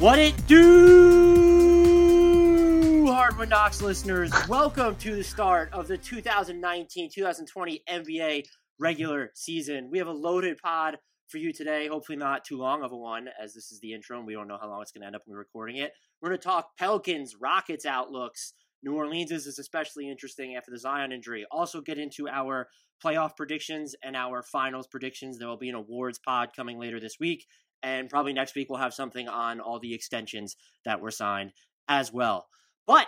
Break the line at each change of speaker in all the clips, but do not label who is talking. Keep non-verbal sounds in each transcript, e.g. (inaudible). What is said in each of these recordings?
What it do, Hardwood Knocks listeners? Welcome to the start of the 2019-2020 NBA regular season. We have a loaded pod for you today. Hopefully, not too long of a one, as this is the intro, and we don't know how long it's going to end up when we're recording it. We're going to talk Pelicans, Rockets outlooks. New Orleans is especially interesting after the Zion injury. Also, get into our playoff predictions and our finals predictions. There will be an awards pod coming later this week and probably next week we'll have something on all the extensions that were signed as well. But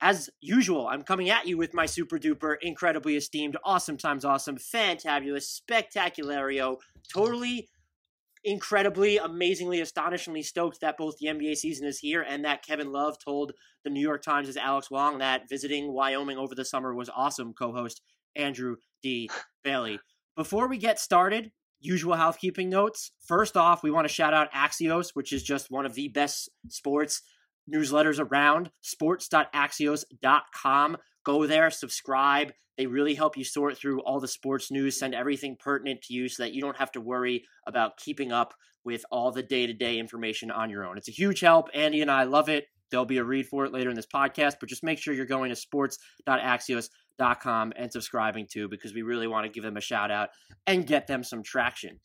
as usual, I'm coming at you with my super duper, incredibly esteemed, awesome times awesome, fantabulous, spectaculario, totally incredibly, amazingly, astonishingly stoked that both the NBA season is here and that Kevin Love told the New York Times' as Alex Wong that visiting Wyoming over the summer was awesome, co host Andrew D. Bailey. Before we get started, usual housekeeping notes. First off, we want to shout out Axios, which is just one of the best sports newsletters around. Sports.axios.com. Go there, subscribe. They really help you sort through all the sports news, send everything pertinent to you so that you don't have to worry about keeping up with all the day to day information on your own. It's a huge help. Andy and I love it. There'll be a read for it later in this podcast, but just make sure you're going to sports.axios.com com and subscribing to because we really want to give them a shout out and get them some traction.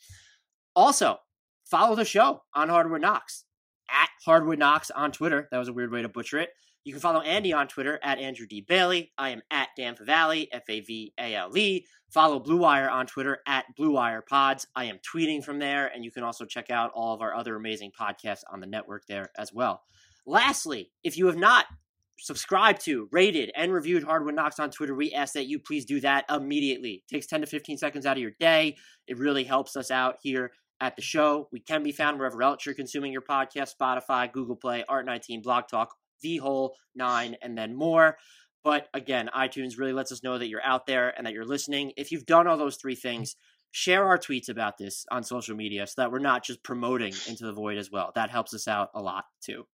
Also, follow the show on Hardwood Knocks at Hardwood Knocks on Twitter. That was a weird way to butcher it. You can follow Andy on Twitter at Andrew D. Bailey. I am at Dan Favale, F A V A L E. Follow Blue Wire on Twitter at Blue Wire Pods. I am tweeting from there, and you can also check out all of our other amazing podcasts on the network there as well. Lastly, if you have not subscribed to, rated, and reviewed Hardwood Knocks on Twitter, we ask that you please do that immediately. It takes 10 to 15 seconds out of your day. It really helps us out here at the show. We can be found wherever else you're consuming your podcast Spotify, Google Play, Art19, Blog Talk, The Whole Nine, and then more. But again, iTunes really lets us know that you're out there and that you're listening. If you've done all those three things, share our tweets about this on social media so that we're not just promoting into the void as well. That helps us out a lot too.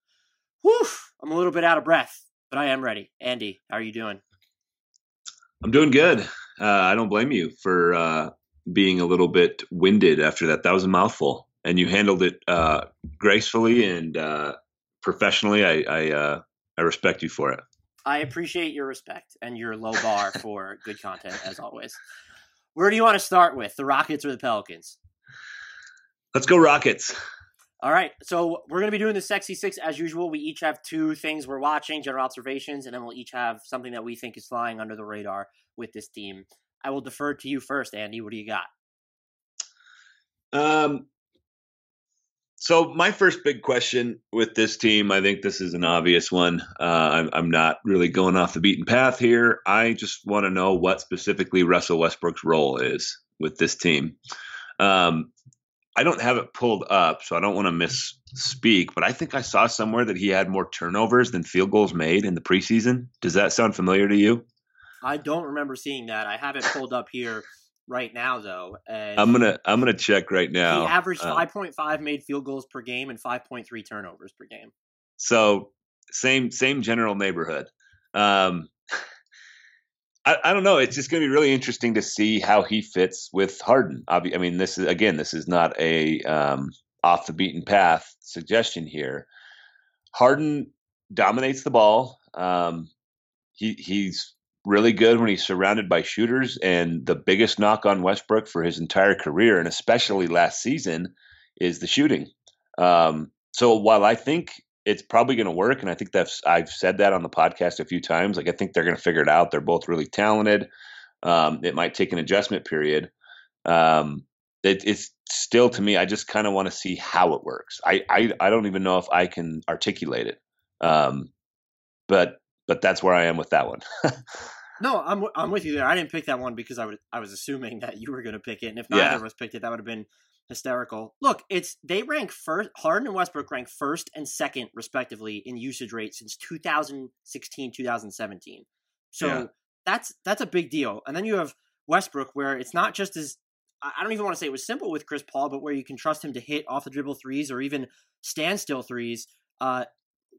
Whew, I'm a little bit out of breath but I am ready. Andy, how are you doing?
I'm doing good. Uh, I don't blame you for uh, being a little bit winded after that. That was a mouthful, and you handled it uh, gracefully and uh, professionally. I I, uh, I respect you for it.
I appreciate your respect and your low bar for good content, as always. Where do you want to start with, the Rockets or the Pelicans?
Let's go Rockets.
All right, so we're going to be doing the Sexy Six as usual. We each have two things we're watching, general observations, and then we'll each have something that we think is flying under the radar with this team. I will defer to you first, Andy. What do you got?
Um, so my first big question with this team, I think this is an obvious one. Uh, I'm, I'm not really going off the beaten path here. I just want to know what specifically Russell Westbrook's role is with this team. Um, I don't have it pulled up, so I don't want to misspeak, but I think I saw somewhere that he had more turnovers than field goals made in the preseason. Does that sound familiar to you?
I don't remember seeing that. I have it pulled up here right now, though.
I'm gonna I'm gonna check right now.
He averaged uh, 5.5 made field goals per game and 5.3 turnovers per game.
So same same general neighborhood. Um, (laughs) I, I don't know. It's just going to be really interesting to see how he fits with Harden. I mean, this is again, this is not a um, off the beaten path suggestion here. Harden dominates the ball. Um, he he's really good when he's surrounded by shooters. And the biggest knock on Westbrook for his entire career, and especially last season, is the shooting. Um, so while I think it's probably going to work. And I think that's I've said that on the podcast a few times. Like I think they're going to figure it out. They're both really talented. Um, it might take an adjustment period. Um, it, it's still to me. I just kind of want to see how it works. I, I I don't even know if I can articulate it. Um, but but that's where I am with that one. (laughs)
no, I'm I'm with you there. I didn't pick that one because I was I was assuming that you were going to pick it, and if neither yeah. of us picked it, that would have been hysterical. Look, it's they rank first. Harden and Westbrook rank first and second, respectively, in usage rate since 2016, 2017. So yeah. that's that's a big deal. And then you have Westbrook, where it's not just as I don't even want to say it was simple with Chris Paul, but where you can trust him to hit off the dribble threes or even standstill threes. Uh,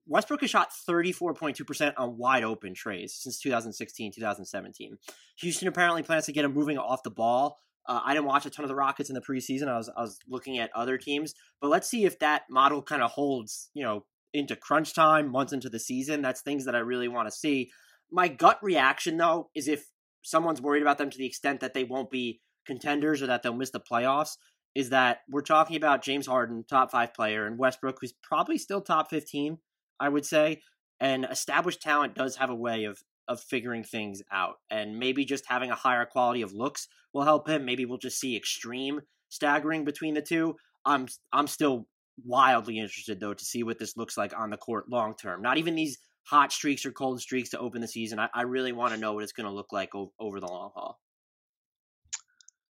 Westbrook has shot 34.2% on wide open treys since 2016, 2017. Houston apparently plans to get him moving off the ball. Uh, I didn't watch a ton of the Rockets in the preseason. I was I was looking at other teams, but let's see if that model kind of holds, you know, into crunch time, months into the season. That's things that I really want to see. My gut reaction though is if someone's worried about them to the extent that they won't be contenders or that they'll miss the playoffs, is that we're talking about James Harden, top five player, and Westbrook, who's probably still top 15, I would say. And established talent does have a way of of figuring things out. And maybe just having a higher quality of looks will help him. Maybe we'll just see extreme staggering between the two. I'm I'm still wildly interested though to see what this looks like on the court long term. Not even these hot streaks or cold streaks to open the season. I, I really want to know what it's going to look like o- over the long haul.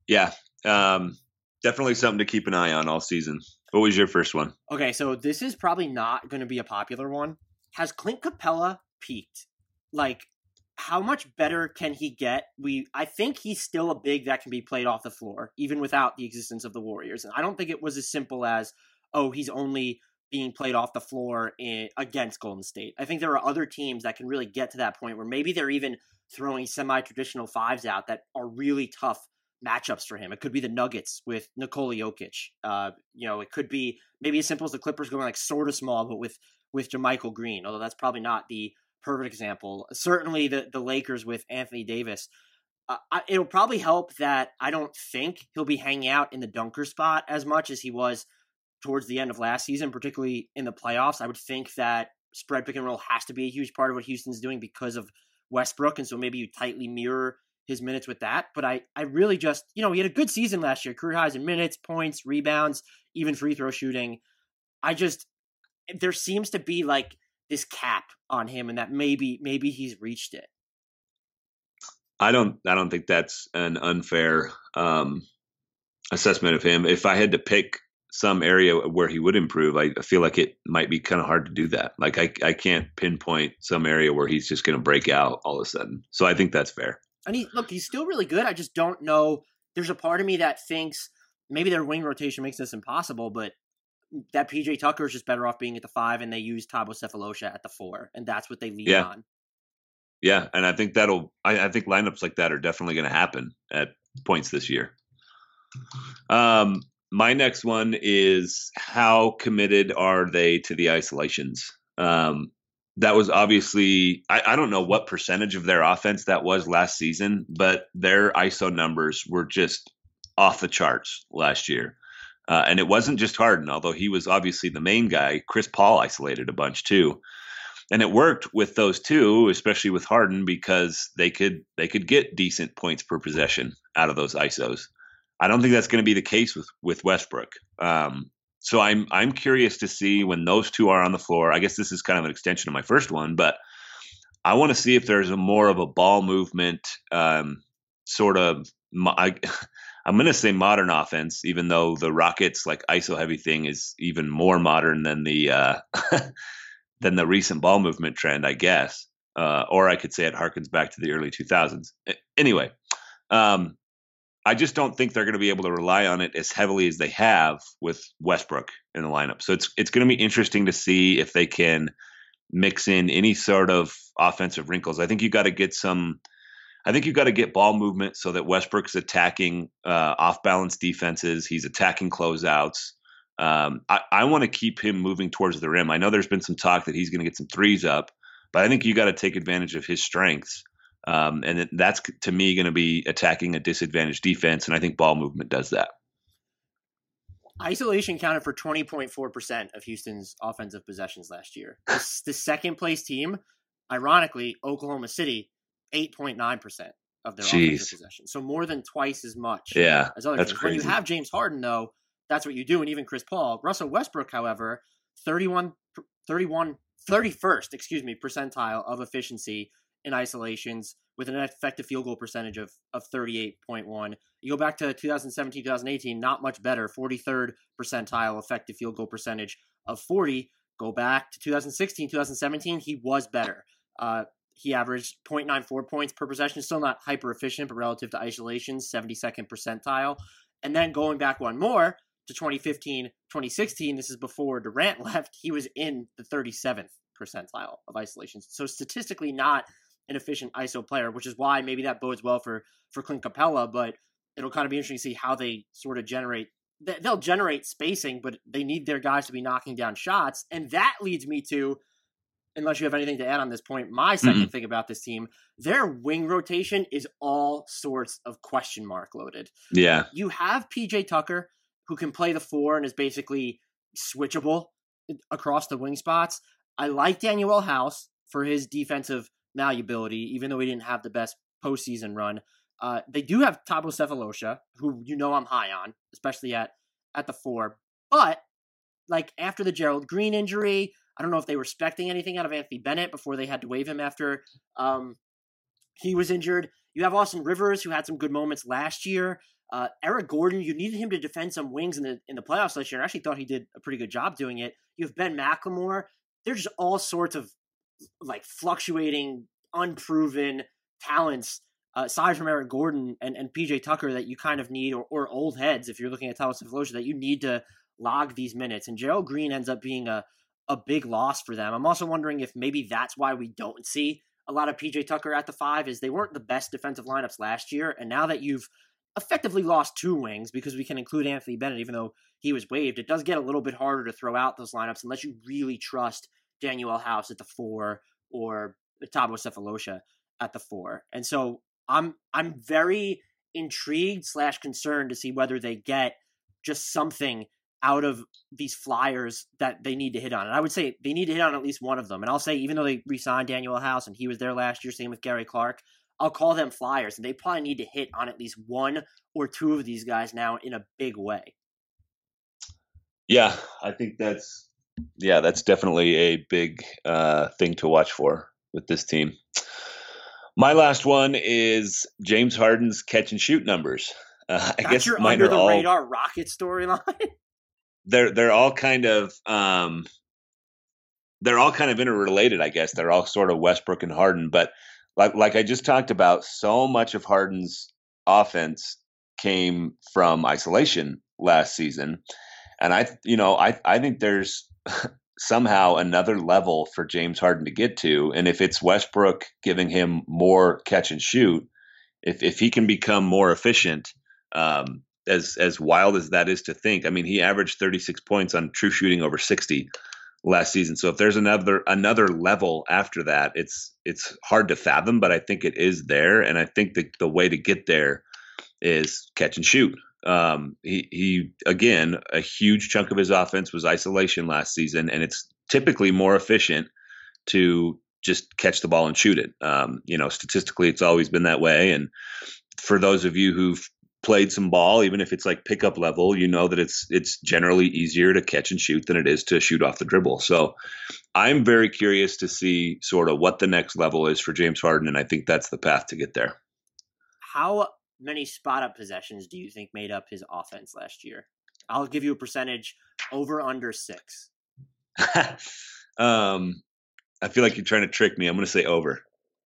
Yeah, um, definitely something to keep an eye on all season. What was your first one?
Okay, so this is probably not going to be a popular one. Has Clint Capela peaked? Like, how much better can he get? We, I think he's still a big that can be played off the floor, even without the existence of the Warriors. And I don't think it was as simple as, oh, he's only being played off the floor in, against Golden State. I think there are other teams that can really get to that point where maybe they're even throwing semi-traditional fives out that are really tough matchups for him. It could be the Nuggets with Nikola Jokic. Uh, you know, it could be maybe as simple as the Clippers going like sort of small, but with with JaMychal Green. Although that's probably not the perfect example. Certainly, the the Lakers with Anthony Davis. Uh, I, it'll probably help that I don't think he'll be hanging out in the dunker spot as much as he was towards the end of last season, particularly in the playoffs. I would think that spread pick and roll has to be a huge part of what Houston's doing because of Westbrook, and so maybe you tightly mirror his minutes with that. But I, I really just, you know, he had a good season last year, career highs in minutes, points, rebounds, even free throw shooting. I just, there seems to be like this cap on him, and that maybe, maybe he's reached it.
I don't, I don't think that's an unfair um, assessment of him. If I had to pick some area where he would improve, I feel like it might be kind of hard to do that. Like I, I can't pinpoint some area where he's just going to break out all of a sudden. So I think that's fair.
And he look, he's still really good. I just don't know. There's a part of me that thinks maybe their wing rotation makes this impossible, but that PJ Tucker is just better off being at the five, and they use Thabo Sefolosha at the four, and that's what they lean
yeah.
on.
Yeah, and I think that'll. I, I think lineups like that are definitely going to happen at points this year. Um, my next one is how committed are they to the isolations? Um, that was obviously I, I, don't know what percentage of their offense that was last season, but their ISO numbers were just off the charts last year. Uh, and it wasn't just Harden, although he was obviously the main guy. Chris Paul isolated a bunch too, and it worked with those two, especially with Harden, because they could they could get decent points per possession out of those ISOs. I don't think that's going to be the case with with Westbrook. Um, so I'm I'm curious to see when those two are on the floor. I guess this is kind of an extension of my first one, but I want to see if there's a more of a ball movement um, sort of. I, I'm going to say modern offense, even though the Rockets like ISO heavy thing is even more modern than the uh, (laughs) than the recent ball movement trend, I guess. Uh, or I could say it harkens back to the early 2000s. Anyway, um, I just don't think they're going to be able to rely on it as heavily as they have with Westbrook in the lineup. So it's it's going to be interesting to see if they can mix in any sort of offensive wrinkles. I think you got to get some. I think you've got to get ball movement so that Westbrook's attacking uh, off balance defenses. He's attacking closeouts. Um, I, I want to keep him moving towards the rim. I know there's been some talk that he's going to get some threes up, but I think you got to take advantage of his strengths um, and that's to me going to be attacking a disadvantaged defense, and I think ball movement does that.
Isolation counted for 20.4% of Houston's offensive possessions last year. the, the second place team, ironically, Oklahoma City, 8.9% of their offensive possessions. So more than twice as much
yeah,
as other
that's
teams.
Crazy.
When you have James Harden, though, that's what you do, and even Chris Paul. Russell Westbrook, however, 31, 31 31st, excuse me, percentile of efficiency in isolations with an effective field goal percentage of, of 38.1. You go back to 2017, 2018, not much better, 43rd percentile effective field goal percentage of 40. Go back to 2016, 2017, he was better. Uh, he averaged 0.94 points per possession, still not hyper efficient, but relative to isolations, 72nd percentile. And then going back one more to 2015, 2016, this is before Durant (laughs) left, he was in the 37th percentile of isolations. So statistically not an efficient ISO player, which is why maybe that bodes well for for Clint Capela, but it'll kind of be interesting to see how they sort of generate they'll generate spacing, but they need their guys to be knocking down shots. And that leads me to unless you have anything to add on this point, my 2nd mm-hmm. thing about this team, their wing rotation is all sorts of question mark loaded.
Yeah.
You have PJ Tucker, who can play the four and is basically switchable across the wing spots. I like Danuel House for his defensive malleability, even though he didn't have the best postseason run. Uh, they do have Thabo Sefolosha, who you know I'm high on, especially at at the four. But like after the Gerald Green injury, I don't know if they were expecting anything out of Anthony Bennett before they had to waive him after um, he was injured. You have Austin Rivers, who had some good moments last year. Uh, Eric Gordon, you needed him to defend some wings in the in the playoffs last year. I actually thought he did a pretty good job doing it. You have Ben McLemore. There's just all sorts of like fluctuating, unproven talents uh, aside from Eric Gordon and, and PJ Tucker that you kind of need, or, or old heads if you're looking at Thabo Sefolosha, that you need to log these minutes. And Gerald Green ends up being a a big loss for them. I'm also wondering if maybe that's why we don't see a lot of PJ Tucker at the five, is they weren't the best defensive lineups last year, and now that you've effectively lost two wings because we can include Anthony Bennett, even though he was waived, it does get a little bit harder to throw out those lineups unless you really trust Danuel House at the four or Thabo Sefolosha at the four. And so I'm I'm very intrigued slash concerned to see whether they get just something out of these flyers that they need to hit on. And I would say they need to hit on at least one of them. And I'll say, even though they re-signed Danuel House and he was there last year, same with Gary Clark, I'll call them flyers. And they probably need to hit on at least one or two of these guys now in a big way.
Yeah, I think that's yeah, that's definitely a big uh, thing to watch for with this team. My last one is James Harden's catch and shoot numbers.
Uh, I guess your under the all, radar rocket storyline. (laughs)
they're they're all kind of um, they're all kind of interrelated. I guess they're all sort of Westbrook and Harden, but like like I just talked about, so much of Harden's offense came from isolation last season, and I you know I I think there's (laughs) somehow another level for James Harden to get to. And if it's Westbrook giving him more catch and shoot, if if he can become more efficient, um, as as wild as that is to think, I mean, he averaged 36 points on true shooting over 60 last season. So if there's another another level after that, it's it's hard to fathom, but I think it is there, and I think that the way to get there is catch and shoot. Um, he, he again, a huge chunk of his offense was isolation last season, and it's typically more efficient to just catch the ball and shoot it. Um, you know, statistically, it's always been that way. And for those of you who've played some ball, even if it's like pickup level, you know that it's it's generally easier to catch and shoot than it is to shoot off the dribble. So I'm very curious to see sort of what the next level is for James Harden, and I think that's the path to get there.
How many spot up possessions do you think made up his offense last year? I'll give you a percentage over under six. (laughs)
um, I feel like you're trying to trick me. I'm going to say over.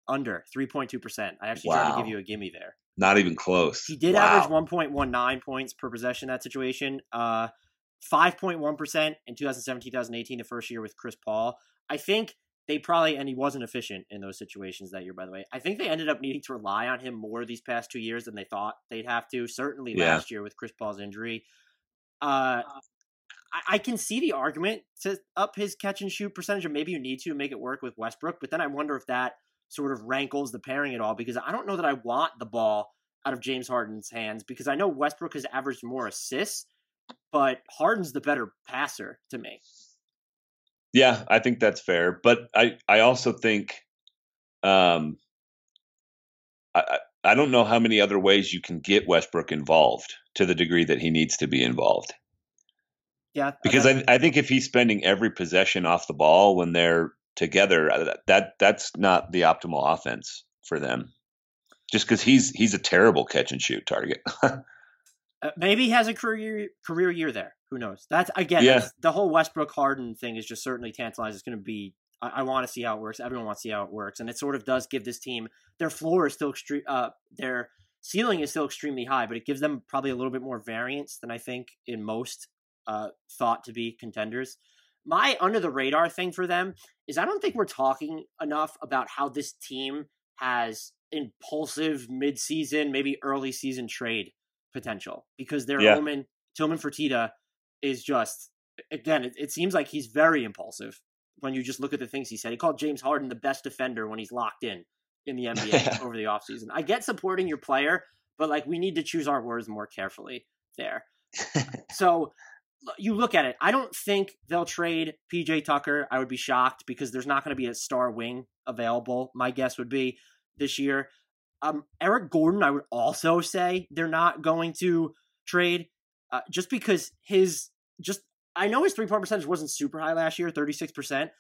Under 3.2%. I actually wow. tried to give you a gimme there.
Not even close.
He did wow. average 1.19 points per possession in that situation. Uh, 5.1% in 2017 2018, the first year with Chris Paul. I think they probably and he wasn't efficient in those situations that year by the way i think they ended up needing to rely on him more these past two years than they thought they'd have to certainly yeah. last year with chris paul's injury uh, I, I, can see the argument to up his catch and shoot percentage and maybe you need to make it work with westbrook but then i wonder if that sort of rankles the pairing at all because i don't know that i want the ball out of james harden's hands because i know westbrook has averaged more assists but harden's the better passer to me
yeah, I think that's fair, but I I also think um I I don't know how many other ways you can get Westbrook involved to the degree that he needs to be involved.
Yeah,
because I, I think if he's spending every possession off the ball when they're together, uh, that that's not the optimal offense for them. Just because he's he's a terrible catch and shoot target. (laughs)
uh, maybe he has a career career year there. Who knows? That's again,
Yeah.
that's, the whole Westbrook Harden thing is just certainly tantalizing. It's going to be. I, I want to see how it works. Everyone wants to see how it works, and it sort of does give this team their floor is still extreme. Uh, their ceiling is still extremely high, but it gives them probably a little bit more variance than I think in most uh, thought to be contenders. My under the radar thing for them is I don't think we're talking enough about how this team has impulsive mid-season, maybe early season trade potential because their
Yeah.
Tilman Tilman Fertitta is just again. It, it seems like he's very impulsive when you just look at the things he said. He called James Harden the best defender when he's locked in in the NBA (laughs) over the offseason. I get supporting your player, but like we need to choose our words more carefully there. (laughs) so you look at it. I don't think they'll trade PJ Tucker. I would be shocked because there's not going to be a star wing available. My guess would be this year. Um, Eric Gordon, I would also say they're not going to trade uh, just because his just I know his three point percentage wasn't super high last year, thirty six percent,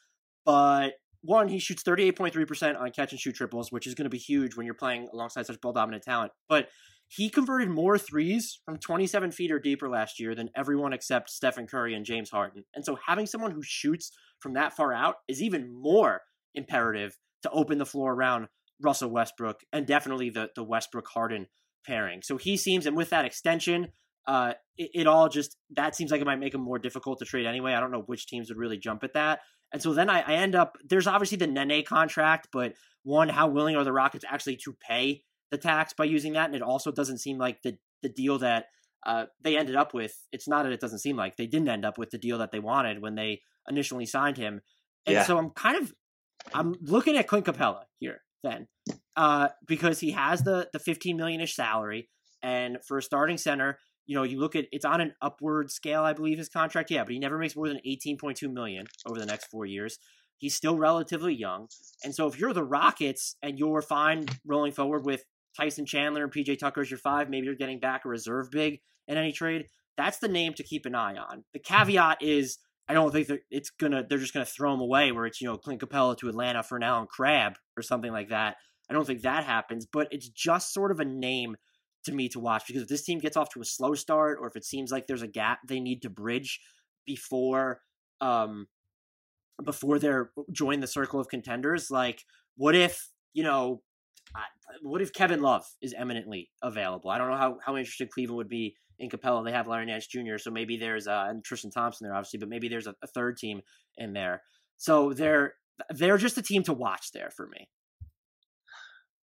but one he shoots thirty eight point three percent on catch and shoot triples, which is going to be huge when you're playing alongside such ball dominant talent. But he converted more threes from 27 feet or deeper last year than everyone except Stephen Curry and James Harden. And so having someone who shoots from that far out is even more imperative to open the floor around Russell Westbrook and definitely the the Westbrook Harden pairing. So he seems, and with that extension, uh, it, it all just that seems like it might make him more difficult to trade anyway. I don't know which teams would really jump at that. And so then I, I end up there's obviously the Nene contract, but one, how willing are the Rockets actually to pay the tax by using that? And it also doesn't seem like the the deal that uh, they ended up with. It's not that it doesn't seem like they didn't end up with the deal that they wanted when they initially signed him. And
Yeah.
so I'm kind of I'm looking at Clint Capela here then, uh, because he has the the 15 million ish salary, and for a starting center, you know, you look at it's on an upward scale, I believe his contract, yeah, but he never makes more than 18.2 million over the next four years. He's still relatively young, and so if you're the Rockets and you're fine rolling forward with Tyson Chandler and PJ Tucker as your five, maybe you're getting back a reserve big in any trade. That's the name to keep an eye on. The caveat is I don't think that it's gonna they're just gonna throw him away where it's you know Clint Capela to Atlanta for an Allen Crabbe or something like that. I don't think that happens, but it's just sort of a name to me to watch because if this team gets off to a slow start or if it seems like there's a gap they need to bridge before um before they're join the circle of contenders, like what if you know what if Kevin Love is eminently available? I don't know how, how interested Cleveland would be in Capela. They have Larry Nance Jr., so maybe there's uh, and Tristan Thompson there, obviously, but maybe there's a, a third team in there. So they're they're just a team to watch there for me.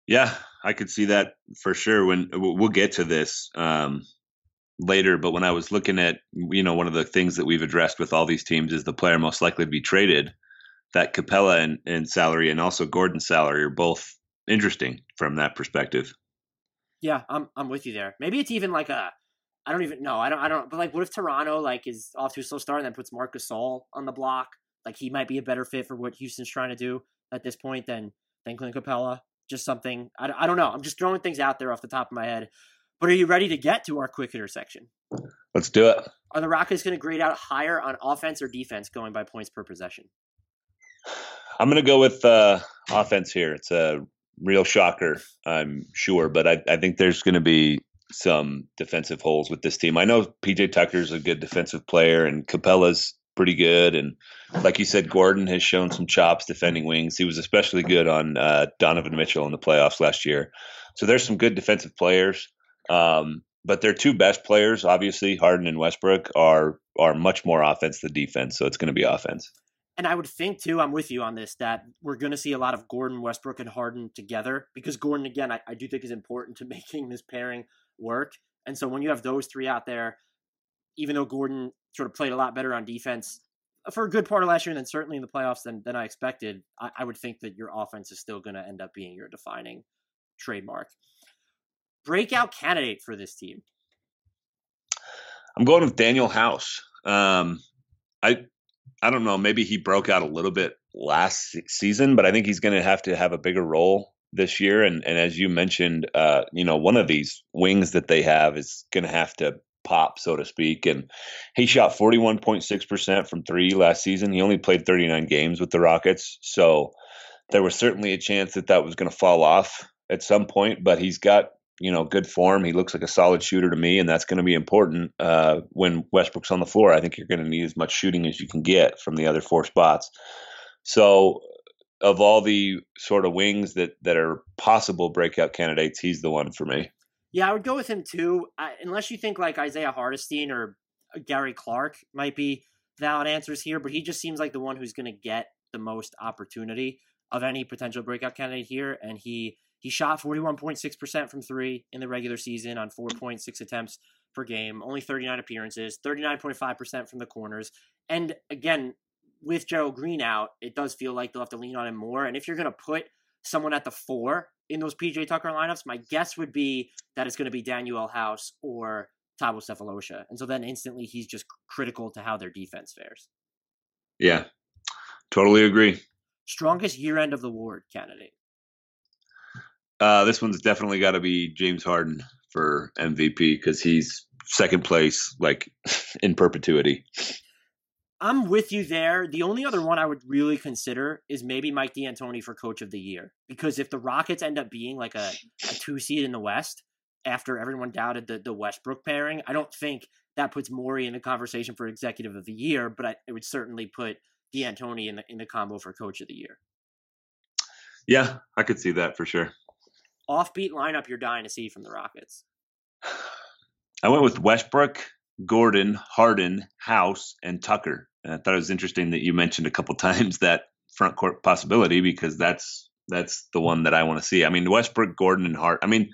Yeah, I could see that for sure. When we'll get to this um, later, but when I was looking at, you know, one of the things that we've addressed with all these teams is the player most likely to be traded. That Capela and, and salary and also Gordon's salary are both interesting from that perspective.
Yeah, I'm I'm with you there. Maybe it's even like a I don't even know. I don't I don't but like what if Toronto like is off to a slow start and then puts Marc Gasol on the block? Like he might be a better fit for what Houston's trying to do at this point than than Clint Capela. Just something I, don't- I don't know. I'm just throwing things out there off the top of my head. But are you ready to get to our quick hitter section?
Let's do it.
Are the Rockets going to grade out higher on offense or defense going by points per possession?
I'm going to go with uh, offense here. It's a real shocker, I'm sure, but I, I think there's going to be some defensive holes with this team. I know PJ Tucker's a good defensive player, and Capela's pretty good, and like you said, Gordon has shown some chops defending wings. He was especially good on uh, Donovan Mitchell in the playoffs last year. So there's some good defensive players. Um, but their two best players, obviously Harden and Westbrook, are are much more offense than defense. So it's going to be offense.
And I would think too, I'm with you on this, that we're going to see a lot of Gordon, Westbrook, and Harden together because Gordon, again, I, I do think is important to (laughs) making this pairing work. And so when you have those three out there, even though Gordon sort of played a lot better on defense for a good part of last year, and then certainly in the playoffs than, than I expected, I, I would think that your offense is still going to end up being your defining trademark. Breakout candidate for this team.
I'm going with Danuel House. Um, I I don't know. Maybe he broke out a little bit last season, but I think he's going to have to have a bigger role this year. And and as you mentioned, uh, you know, one of these wings that they have is going to have to pop, so to speak. And he shot 41.6% from three last season. He only played 39 games with the Rockets. So there was certainly a chance that that was going to fall off at some point, but he's got, you know, good form. He looks like a solid shooter to me, and that's going to be important uh, when Westbrook's on the floor. I think you're going to need as much shooting as you can get from the other four spots. So of all the sort of wings that that are possible breakout candidates, he's the one for me.
Yeah, I would go with him too, I, unless you think like Isaiah Hartenstein or uh, Gary Clark might be valid answers here. But he just seems like the one who's going to get the most opportunity of any potential breakout candidate here, and he he shot forty one point six percent from three in the regular season on four point six attempts per game, only thirty nine appearances, thirty nine point five percent from the corners, and again with Gerald Green out, it does feel like they'll have to lean on him more. And if you're going to put someone at the four in those PJ Tucker lineups, my guess would be that it's going to be Danuel House or Thabo Sefolosha. And so then instantly he's just critical to how their defense fares.
Yeah, totally agree.
Strongest year end of the ward candidate.
Uh, this one's definitely got to be James Harden for MVP because he's second place, like (laughs) in perpetuity.
I'm with you there. The only other one I would really consider is maybe Mike D'Antoni for Coach of the Year, because if the Rockets end up being like a, a two seed in the West after everyone doubted the the Westbrook pairing, I don't think that puts Morey in the conversation for Executive of the Year, but I, it would certainly put D'Antoni in the in the combo for Coach of the Year.
Yeah, I could see that for sure.
Offbeat lineup you're dying to see from the Rockets.
I went with Westbrook, Gordon, Harden, House, and Tucker. And I thought it was interesting that you mentioned a couple (laughs) times that front court possibility because that's that's the one that I want to see. I mean, Westbrook, Gordon, and Hart. I mean,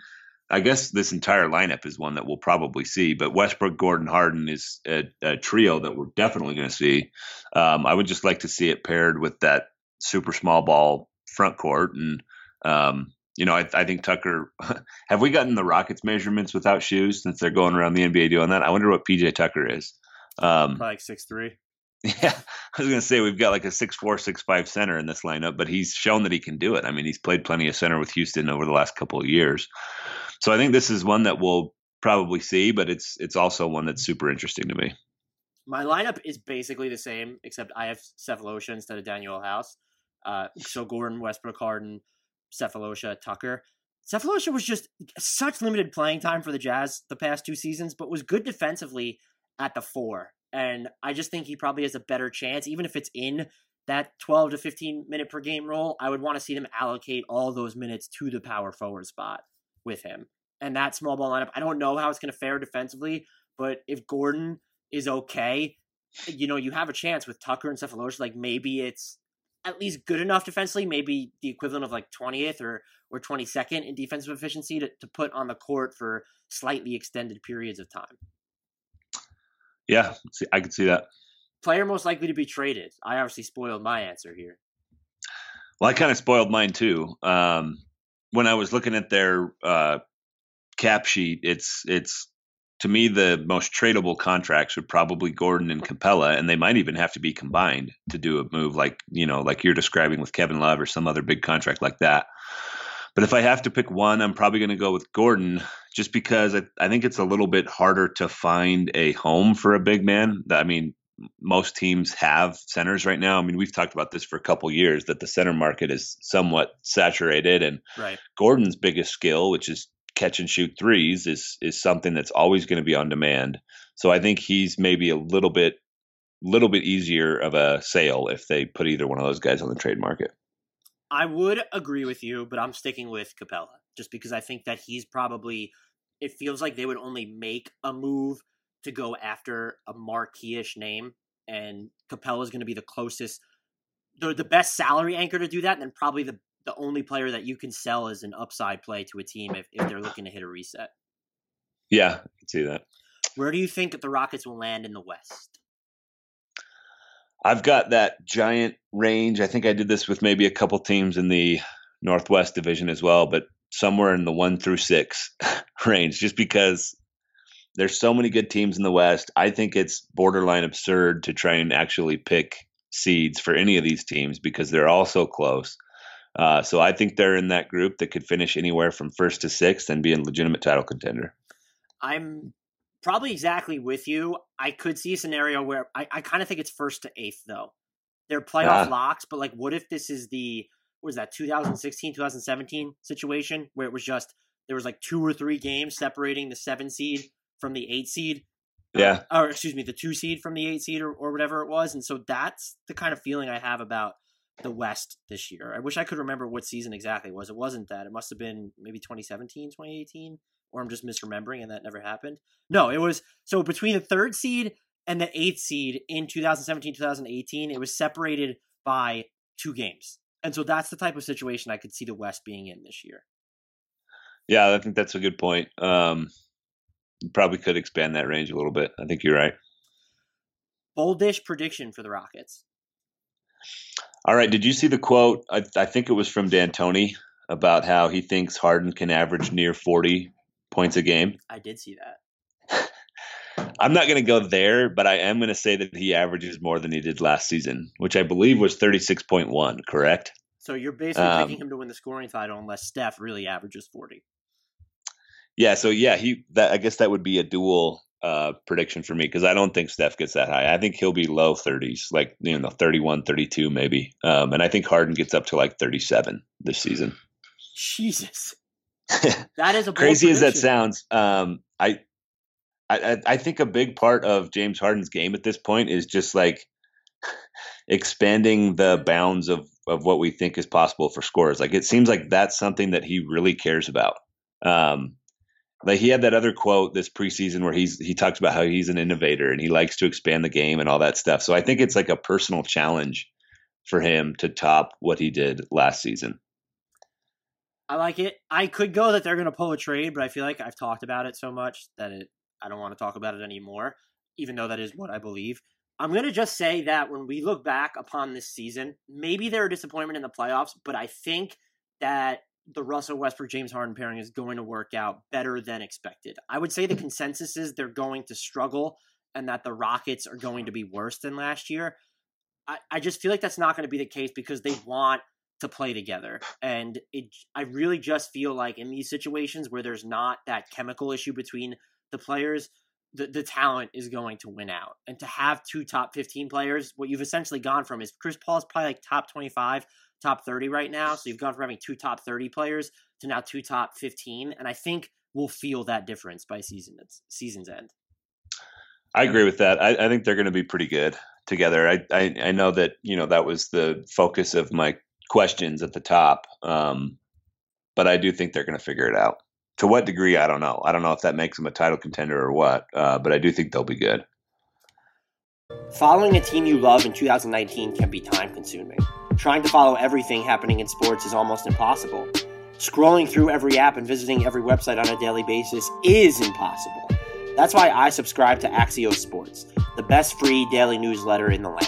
I guess this entire lineup is one that we'll probably see, but Westbrook, Gordon, Harden is a, a trio that we're definitely going to see. Um, I would just like to see it paired with that super small ball front court, and um, you know, I, I, think Tucker. (laughs) Have we gotten the Rockets measurements without shoes since they're going around the NBA doing that? I wonder what PJ Tucker is.
Um, like six three. (laughs)
Yeah, I was going to say we've got like a six four, six five center in this lineup, but he's shown that he can do it. I mean, he's played plenty of center with Houston over the last couple of years, so I think this is one that we'll probably see, but it's it's also one that's super interesting to me.
My lineup is basically the same, except I have Sefolosha instead of Danuel House. Uh, so Gordon, Westbrook, Harden, Sefolosha, Tucker. Sefolosha was just such limited playing time for the Jazz the past two seasons, but was good defensively at the four. And I just think he probably has a better chance, even if it's in that 12 to 15 minute per game role. I would want to see them allocate all those minutes to the power forward spot with him. And that small ball lineup, I don't know how it's going to fare defensively, but if Gordon is okay, you know, you have a chance with Tucker and Sefolosha. Like maybe it's at least good enough defensively, maybe the equivalent of like 20th or or 22nd in defensive efficiency to, to put on the court for slightly extended periods of time.
Yeah, I can see that.
Player most likely to be traded. I obviously spoiled my answer here.
Well, I kind of spoiled mine too. Um, when I was looking at their uh, cap sheet, it's it's to me the most tradable contracts would probably Gordon and Capela, and they might even have to be combined to do a move like you know like you're describing with Kevin Love or some other big contract like that. But if I have to pick one, I'm probably going to go with Gordon just because I, I, think it's a little bit harder to find a home for a big man. I mean, most teams have centers right now. I mean, we've talked about this for a couple years that the center market is somewhat saturated, and
right.
Gordon's biggest skill, which is catch and shoot threes, is is something that's always going to be on demand. So I think he's maybe a little bit little bit easier of a sale if they put either one of those guys on the trade market.
I would agree with you, but I'm sticking with Capela just because I think that he's probably. It feels like they would only make a move to go after a marquee-ish name, and Capela is going to be the closest, the the best salary anchor to do that, and then probably the the only player that you can sell as an upside play to a team if, if they're looking to hit a reset.
Yeah, I can see that.
Where do you think the Rockets will land in the West?
I've got that giant range. I think I did this with maybe a couple teams in the Northwest Division as well, but somewhere in the one through six (laughs) range, just because there's so many good teams in the West. I think it's borderline absurd to try and actually pick seeds for any of these teams because they're all so close. Uh, so I think they're in that group that could finish anywhere from first to sixth and be a legitimate title contender.
I'm probably exactly with you. I could see a scenario where I, I kind of think it's first to eighth though. They're playoff locks, but like, what if this is the what was that 2016 2017 situation where it was just there was like two or three games separating the seven seed from the eight seed
yeah
uh, or excuse me the two seed from the eight seed or, or whatever it was and so that's the kind of feeling i have about the west this year. I wish i could remember what season exactly it was. It wasn't that. It must have been maybe 2017 2018 or i'm just misremembering and that never happened. No it was so between the third seed and the eighth seed in 2017 2018 it was separated by two games. And so that's the type of situation i could see the west being in this year.
Yeah i think that's a good point. Um probably could expand that range a little bit. I think you're right.
Boldish prediction for the Rockets.
All right. Did you see the quote? I, I think it was from D'Antoni about how he thinks Harden can average near 40 points a game.
I did see that. (laughs)
I'm not going to go there, but I am going to say that he averages more than he did last season, which I believe was 36.1, correct?
So you're basically um, picking him to win the scoring title unless Steph really averages 40.
Yeah, so yeah, he that I guess that would be a dual uh, prediction for me because I don't think Steph gets that high. I think he'll be low 30s, like you know, 31, 32 maybe. Um, and I think Harden gets up to like 37 this season.
Jesus. (laughs) that is a
crazy
prediction.
as that sounds. Um, I, I I think a big part of James Harden's game at this point is just like (sighs) expanding the bounds of of what we think is possible for scores. Like it seems like that's something that he really cares about. Um, like he had that other quote this preseason where he's he talks about how he's an innovator and he likes to expand the game and all that stuff. So I think it's like a personal challenge for him to top what he did last season.
I like it. I could go that they're going to pull a trade, but I feel like I've talked about it so much that it I don't want to talk about it anymore, even though that is what I believe. I'm going to just say that when we look back upon this season, maybe they're a disappointment in the playoffs, but I think that the Russell Westbrook James Harden pairing is going to work out better than expected. I would say the consensus is they're going to struggle and that the Rockets are going to be worse than last year. I, I just feel like that's not going to be the case because they want to play together. And it I really just feel like in these situations where there's not that chemical issue between the players, the, the talent is going to win out. And to have two top 15 players, what you've essentially gone from is Chris Paul is probably like top 25 top 30 right now. So you've gone from having two top 30 players to now two top 15. And I think we'll feel that difference by season season's end.
I agree with that. I, I think they're going to be pretty good together. I, I, I know that you know that was the focus of my questions at the top, um, but I do think they're going to figure it out. To what degree, I don't know. I don't know if that makes them a title contender or what, uh, but I do think they'll be good.
Following a team you love in 2019 can be time consuming. Trying to follow everything happening in sports is almost impossible. Scrolling through every app and visiting every website on a daily basis is impossible. That's why I subscribe to Axios Sports, the best free daily newsletter in the land.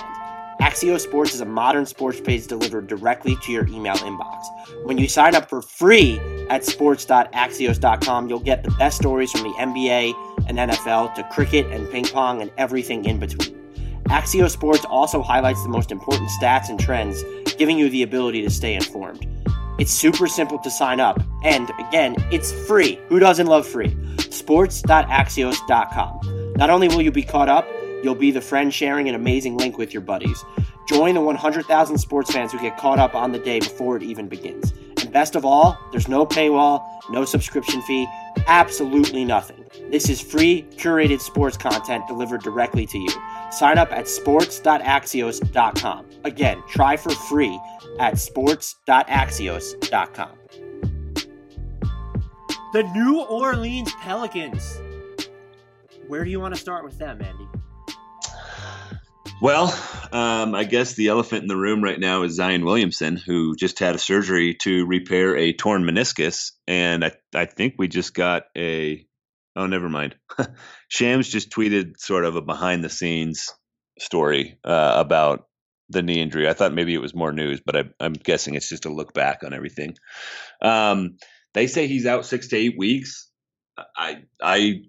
Axios Sports is a modern sports page delivered directly to your email inbox. When you sign up for free at sports.axios.com, you'll get the best stories from the NBA and NFL to cricket and ping pong and everything in between. Axios Sports also highlights the most important stats and trends, giving you the ability to stay informed. It's super simple to sign up, and again, it's free. Who doesn't love free? Sports.axios.com. Not only will you be caught up, you'll be the friend sharing an amazing link with your buddies. Join the 100,000 sports fans who get caught up on the day before it even begins. And best of all, there's no paywall, no subscription fee, absolutely nothing. This is free, curated sports content delivered directly to you. Sign up at sports.axios.com. Again, try for free at sports.axios.com. The New Orleans Pelicans. Where do you want to start with them, Andy?
Well, um, I guess the elephant in the room right now is Zion Williamson, who just had a surgery to repair a torn meniscus, and I, I think we just got a. Oh, never mind. (laughs) Shams just tweeted sort of a behind the scenes story uh, about the knee injury. I thought maybe it was more news, but I, am guessing it's just a look back on everything. Um, they say he's out six to eight weeks. I I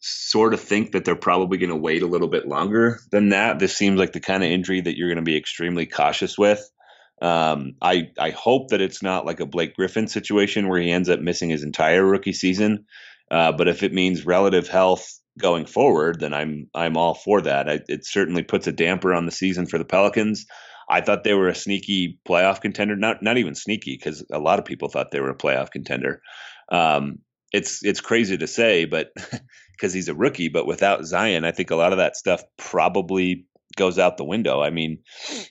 sort of think that they're probably going to wait a little bit longer than that. This seems like the kind of injury that you're going to be extremely cautious with. Um, I I hope that it's not like a Blake Griffin situation where he ends up missing his entire rookie season. Uh, but if it means relative health going forward, then I'm I'm all for that. I, it certainly puts a damper on the season for the Pelicans. I thought they were a sneaky playoff contender. Not not even sneaky because a lot of people thought they were a playoff contender. Um, it's it's crazy to say, but (laughs) because he's a rookie, but without Zion, I think a lot of that stuff probably goes out the window. I mean,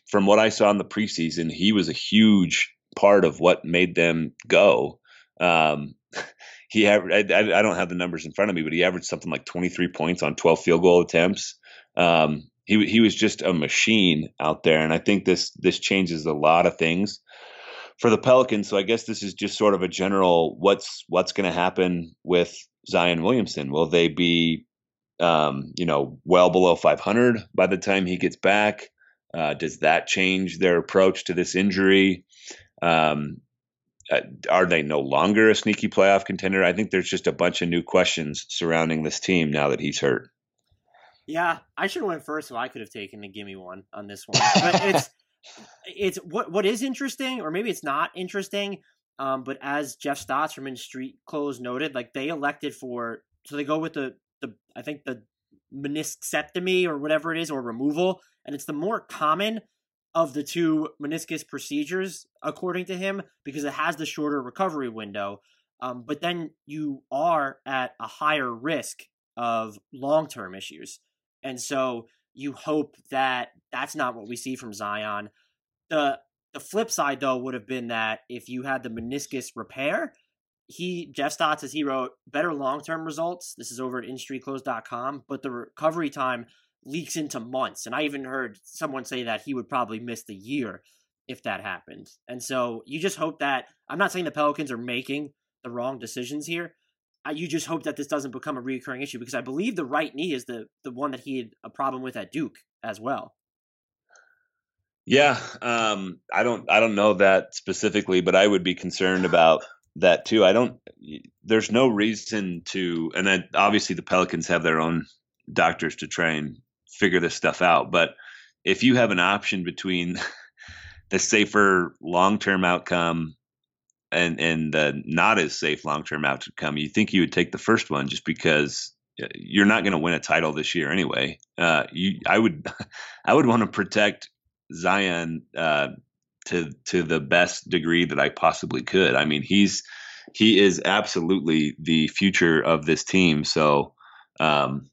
from what I saw in the preseason, he was a huge part of what made them go. Um, (laughs) he I, I, don't have the numbers in front of me, but he averaged something like 23 points on 12 field goal attempts. Um, he he was just a machine out there, and I think this this changes a lot of things for the Pelicans. So I guess this is just sort of a general what's what's going to happen with Zion Williamson. Will they be um, you know well below 500 by the time he gets back? Uh, does that change their approach to this injury? Um, uh, are they no longer a sneaky playoff contender? I think there's just a bunch of new questions surrounding this team now that he's hurt.
Yeah, I should have went first, so I could have taken the gimme one on this one. But it's (laughs) it's what what is interesting, or maybe it's not interesting. Um, but as Jeff Stotts from In Street Clothes noted, like they elected for, so they go with the the I think the meniscectomy or whatever it is, or removal, and it's the more common of the two meniscus procedures, according to him, because it has the shorter recovery window. Um, but then you are at a higher risk of long term issues. And so you hope that that's not what we see from Zion. The the flip side though would have been that if you had the meniscus repair, he Jeff Stotts as he wrote better long term results. This is over at instreetclothes.com, but the recovery time leaks into months. And I even heard someone say that he would probably miss the year if that happened. And so you just hope that I'm not saying the Pelicans are making the wrong decisions here, you just hope that this doesn't become a recurring issue because I believe the right knee is the the one that he had a problem with at Duke as well.
Yeah, um, I don't I don't know that specifically, but I would be concerned about that too. I don't. There's no reason to, and then obviously the Pelicans have their own doctors to try and figure this stuff out. But if you have an option between (laughs) the safer long term outcome and and the not as safe long term outcome, you think you would take the first one just because uh, you're not going to win a title this year anyway. Uh, you, I would, (laughs) I would want to protect Zion uh, to to the best degree that I possibly could. I mean, he's he is absolutely the future of this team. So, um,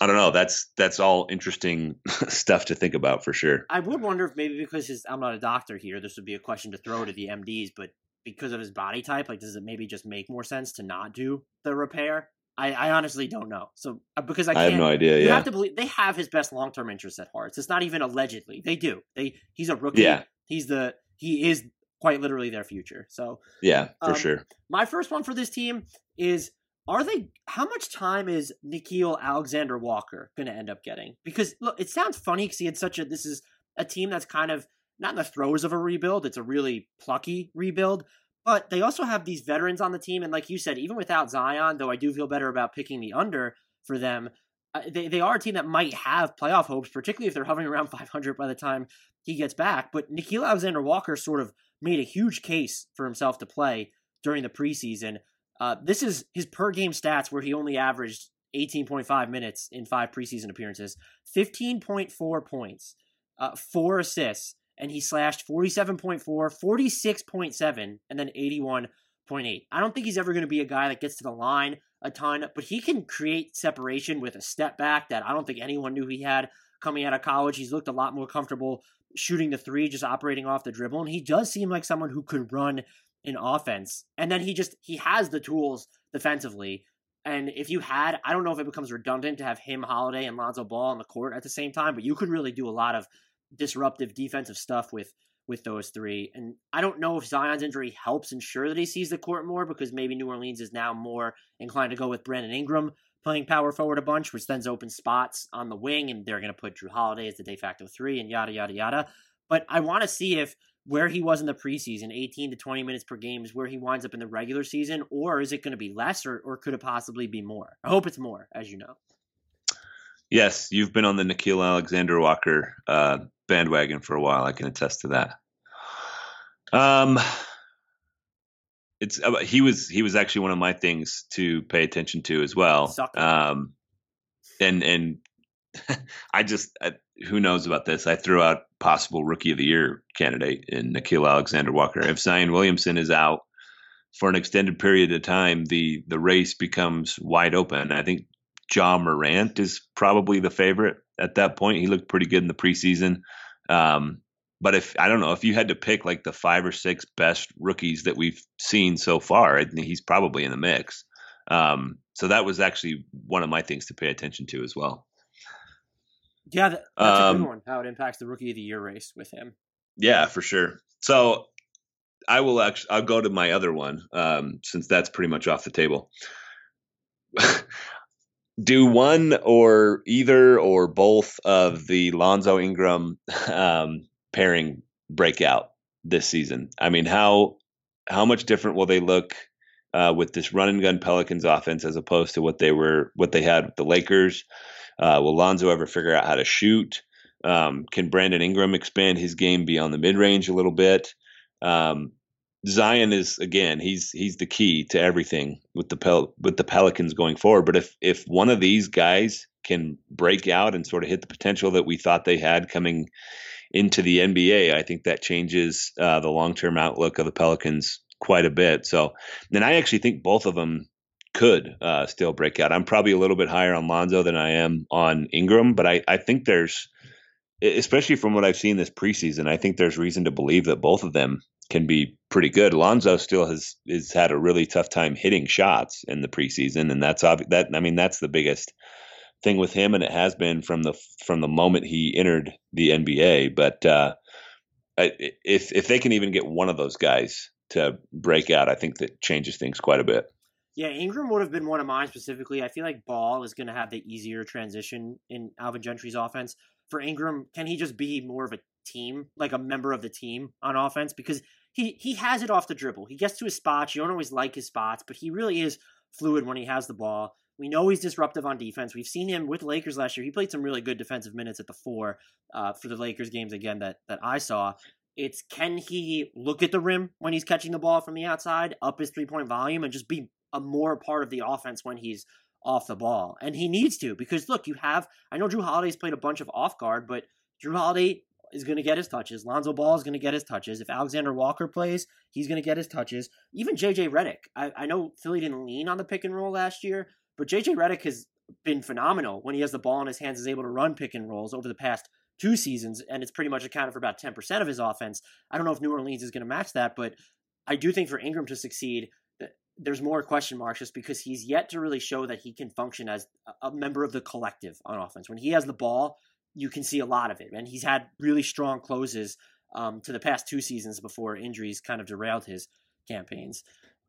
I don't know. That's that's all interesting (laughs) stuff to think about for sure.
I would wonder if maybe because his, I'm not a doctor here, this would be a question to throw to the MDs, but because of his body type, like does it maybe just make more sense to not do the repair? I, I honestly don't know. So uh, because I,
I have no idea. You
have to believe they have his best long term interests at heart. It's not even allegedly. They do. They he's a rookie.
Yeah.
He's the he is quite literally their future. So
yeah, for um, sure.
My first one for this team is are they how much time is Nickeil Alexander Walker going to end up getting? Because look, it sounds funny because he had such a this is a team that's kind of not in the throes of a rebuild. It's a really plucky rebuild, but they also have these veterans on the team, and like you said, even without Zion, though I do feel better about picking the under for them. Uh, they, they are a team that might have playoff hopes, particularly if they're hovering around (laughs) 500 by the time he gets back. But Nickeil Alexander Walker sort of made a huge case for himself to play during the preseason. Uh, this is his per game stats where he only averaged 18.5 minutes in five preseason appearances, 15.4 points, uh, four assists, and he slashed 47.4, 46.7, and then 81.8. I don't think he's ever going to be a guy that gets to the line a ton, but he can create separation with a step back that I don't think anyone knew he had coming out of college. He's looked a lot more comfortable shooting the three, just operating off the dribble, and he does seem like someone who could run in offense. And then he just he has the tools defensively. And if you had, I don't know if it becomes redundant to have him, Holiday, and Lonzo Ball on the court at the same time, but you could really do a lot of disruptive defensive stuff with with those three. And I don't know if Zion's injury helps ensure that he sees the court more because maybe New Orleans is now more inclined to go with Brandon Ingram playing power forward a bunch, which then opens spots on the wing, and they're going to put Jrue Holiday as the de facto three, and yada yada yada. But I want to see if where he was in the preseason, 18 to 20 minutes per game, is where he winds up in the regular season, or is it going to be less, or, or could it possibly be more? I hope it's more, as you know.
Yes, you've been on the Nickeil Alexander Walker uh, bandwagon for a while. I can attest to that. Um, it's uh, he was he was actually one of my things to pay attention to as well. Um, and and (laughs) I just I, who knows about this? I threw out possible rookie of the year candidate in Nickeil Alexander Walker. If Zion Williamson is out for an extended period of time, the the race becomes wide open. I think Ja Morant is probably the favorite at that point. He looked pretty good in the preseason. Um, but if I don't know if you had to pick like the five or six best rookies that we've seen so far, I think he's probably in the mix. Um, so that was actually one of my things to pay attention to as well.
Yeah, that, that's um, a good one. How it impacts the rookie of the year race with him.
Yeah, for sure. So I will actually I'll go to my other one um, since that's pretty much off the table. (laughs) Do one or either or both of the Lonzo Ingram um, pairing break out this season? I mean, how how much different will they look uh, with this run and gun Pelicans offense as opposed to what they were what they had with the Lakers? Uh, will Lonzo ever figure out how to shoot? Um, can Brandon Ingram expand his game beyond the mid range a little bit? Um, Zion is again he's he's the key to everything with the Pel- with the Pelicans going forward. But if if one of these guys can break out and sort of hit the potential that we thought they had coming into the NBA, I think that changes uh, the long term outlook of the Pelicans quite a bit. So, and I actually think both of them could uh, still break out. I'm probably a little bit higher on Lonzo than I am on Ingram, but I, I think there's, especially from what I've seen this preseason, I think there's reason to believe that both of them can be pretty good. Lonzo still has has had a really tough time hitting shots in the preseason, and that's ob- that. I mean, that's the biggest thing with him, and it has been from the from the moment he entered the NBA. But uh, if if they can even get one of those guys to break out, I think that changes things quite a bit.
Yeah, Ingram would have been one of mine specifically. I feel like Ball is going to have the easier transition in Alvin Gentry's offense. For Ingram, can he just be more of a team, like a member of the team on offense? Because he he has it off the dribble. He gets to his spots. You don't always like his spots, but he really is fluid when he has the ball. We know he's disruptive on defense. We've seen him with Lakers last year. He played some really good defensive minutes at the four uh, for the Lakers games again that that I saw. It's can he look at the rim when he's catching the ball from the outside, up his three point volume, and just be a more part of the offense when he's off the ball. And he needs to because look, you have I know Jrue Holiday's played a bunch of off guard, but Jrue Holiday is going to get his touches. Lonzo Ball is going to get his touches. If Alexander Walker plays, he's going to get his touches. Even JJ Redick. I, I know Philly didn't lean on the pick and roll last year, but JJ Redick has been phenomenal when he has the ball in his hands, is able to run pick and rolls over the past two seasons, and it's pretty much accounted for about 10% of his offense. I don't know if New Orleans is going to match that, but I do think for Ingram to succeed, there's more question marks just because he's yet to really show that he can function as a member of the collective on offense. When he has the ball, you can see a lot of it, and he's had really strong closes um, to the past two seasons before injuries kind of derailed his campaigns.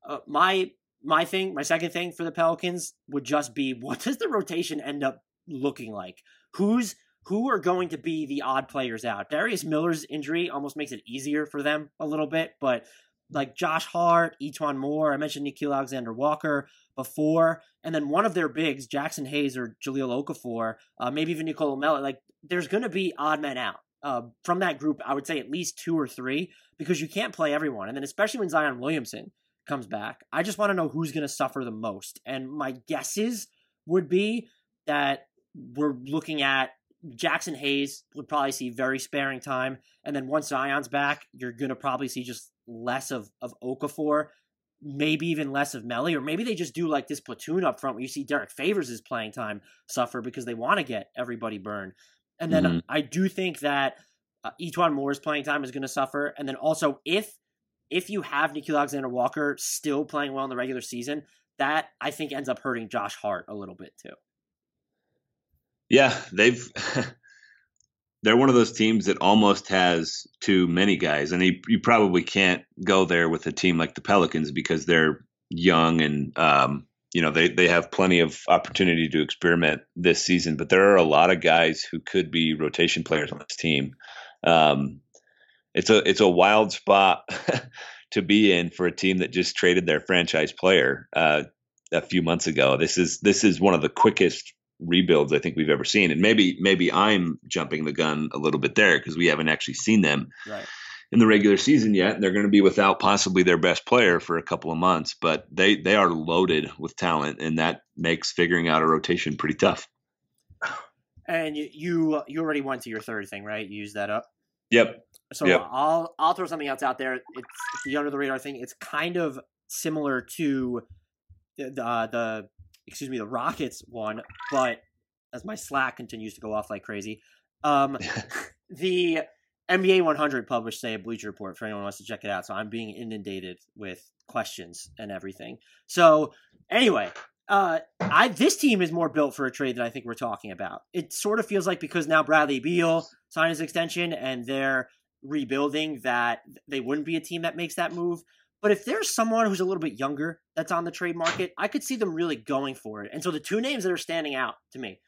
Uh, my my thing, my second thing for the Pelicans would just be (laughs) what does the rotation end up looking like? Who's who are going to be the odd players out? Darius Miller's injury almost makes it easier for them a little bit, but like Josh Hart, E'Twaun Moore, I mentioned Nickeil Alexander Walker before, and then one of their bigs, Jaxson Hayes or Jahlil Okafor, uh, maybe even Nicolo Melli, like there's going to be odd men out. Uh, from that group, I would say at least two or three because you can't play everyone. And then, especially when Zion Williamson comes back, I just want to know who's going to suffer the most. And my guesses would be that we're looking at Jaxson Hayes would probably see very sparing time. And then once Zion's back, you're going to probably see just less of, of Okafor, maybe even less of Melli, or maybe they just do like this platoon up front where you see Derrick Favors' playing time suffer because they want to get everybody burned. And then mm-hmm. I do think that uh, E'Twaun Moore's playing time is going to suffer. And then also, if if you have Nickeil Alexander Walker still playing well in the regular season, that I think ends up hurting Josh Hart a little bit too.
Yeah, they've (laughs) they're one of those teams that almost has too many guys, and you, you probably can't go there with a team like the Pelicans because they're young and um, you know they they have plenty of opportunity to experiment this season. But there are a lot of guys who could be rotation players on this team. Um, it's a it's a wild spot (laughs) to be in for a team that just traded their franchise player uh, a few months ago. This is this is one of the quickest rebuilds I think we've ever seen, and maybe maybe I'm jumping the gun a little bit there because we haven't actually seen them.
Right.
in the regular season yet. And they're going to be without possibly their best player for a couple of months, but they they are loaded with talent, and that makes figuring out a rotation pretty tough.
And you you, you already went to your third thing, right? You used that up.
Yep.
So
Yep.
I'll I'll throw something else out there. It's, it's the under the radar thing. It's kind of similar to the, the uh, the excuse me the Rockets one, but as my Slack continues to go off like crazy, um, (laughs) the NBA 100 published say a Bleacher Report for anyone who wants to check it out. So I'm being inundated with questions and everything. So anyway, uh, I this team is more built for a trade than I think we're talking about. It sort of feels like because now Bradley Beal signed his extension and they're rebuilding that they wouldn't be a team that makes that move. But if there's someone who's a little bit younger that's on the trade market, I could see them really going for it. And so the two names that are standing out to me,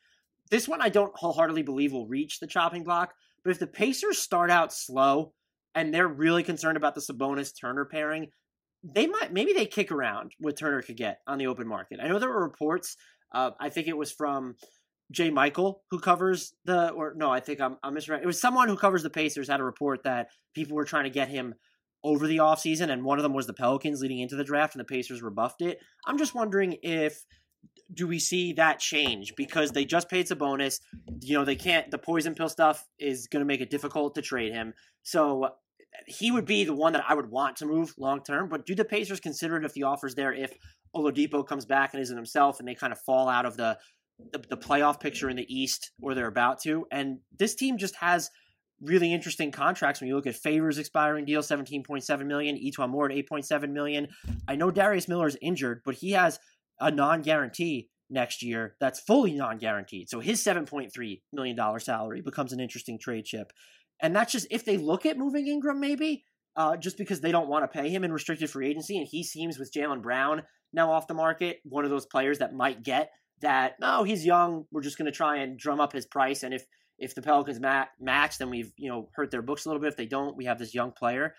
this one I don't wholeheartedly believe will reach the chopping block. But if the Pacers start out slow and they're really concerned about the Sabonis Turner pairing, they might maybe they kick around what Turner could get on the open market. I know there were reports. Uh, I think it was from Jay Michael who covers the or no, I think I'm I'm misread. It was someone who covers the Pacers had a report that people were trying to get him over the offseason and one of them was the Pelicans leading into the draft and the Pacers rebuffed it. I'm just wondering if do we see that change because they just paid Sabonis. You know, they can't the poison pill stuff is going to make it difficult to trade him. So he would be the one that I would want to move long term. But do the Pacers consider it if the offer's there if Oladipo comes back and isn't himself and they kind of fall out of the the, the playoff picture in the East or they're about to? And this team just has really interesting contracts when you look at Favors expiring deal 17.7 million, E'Twaun Moore at 8.7 million. I know Darius Miller is injured, but he has a non-guarantee next year that's fully non-guaranteed. So his 7.3 million dollar salary becomes an interesting trade chip. And that's just if they look at moving Ingram maybe uh, just because they don't want to pay him in restricted free agency and he seems with Jaylen Brown now off the market, one of those players that might get that no, he's young, we're just going to try and drum up his price and if if the Pelicans ma- match, then we've you know hurt their books a little bit. If they don't, we have this young player.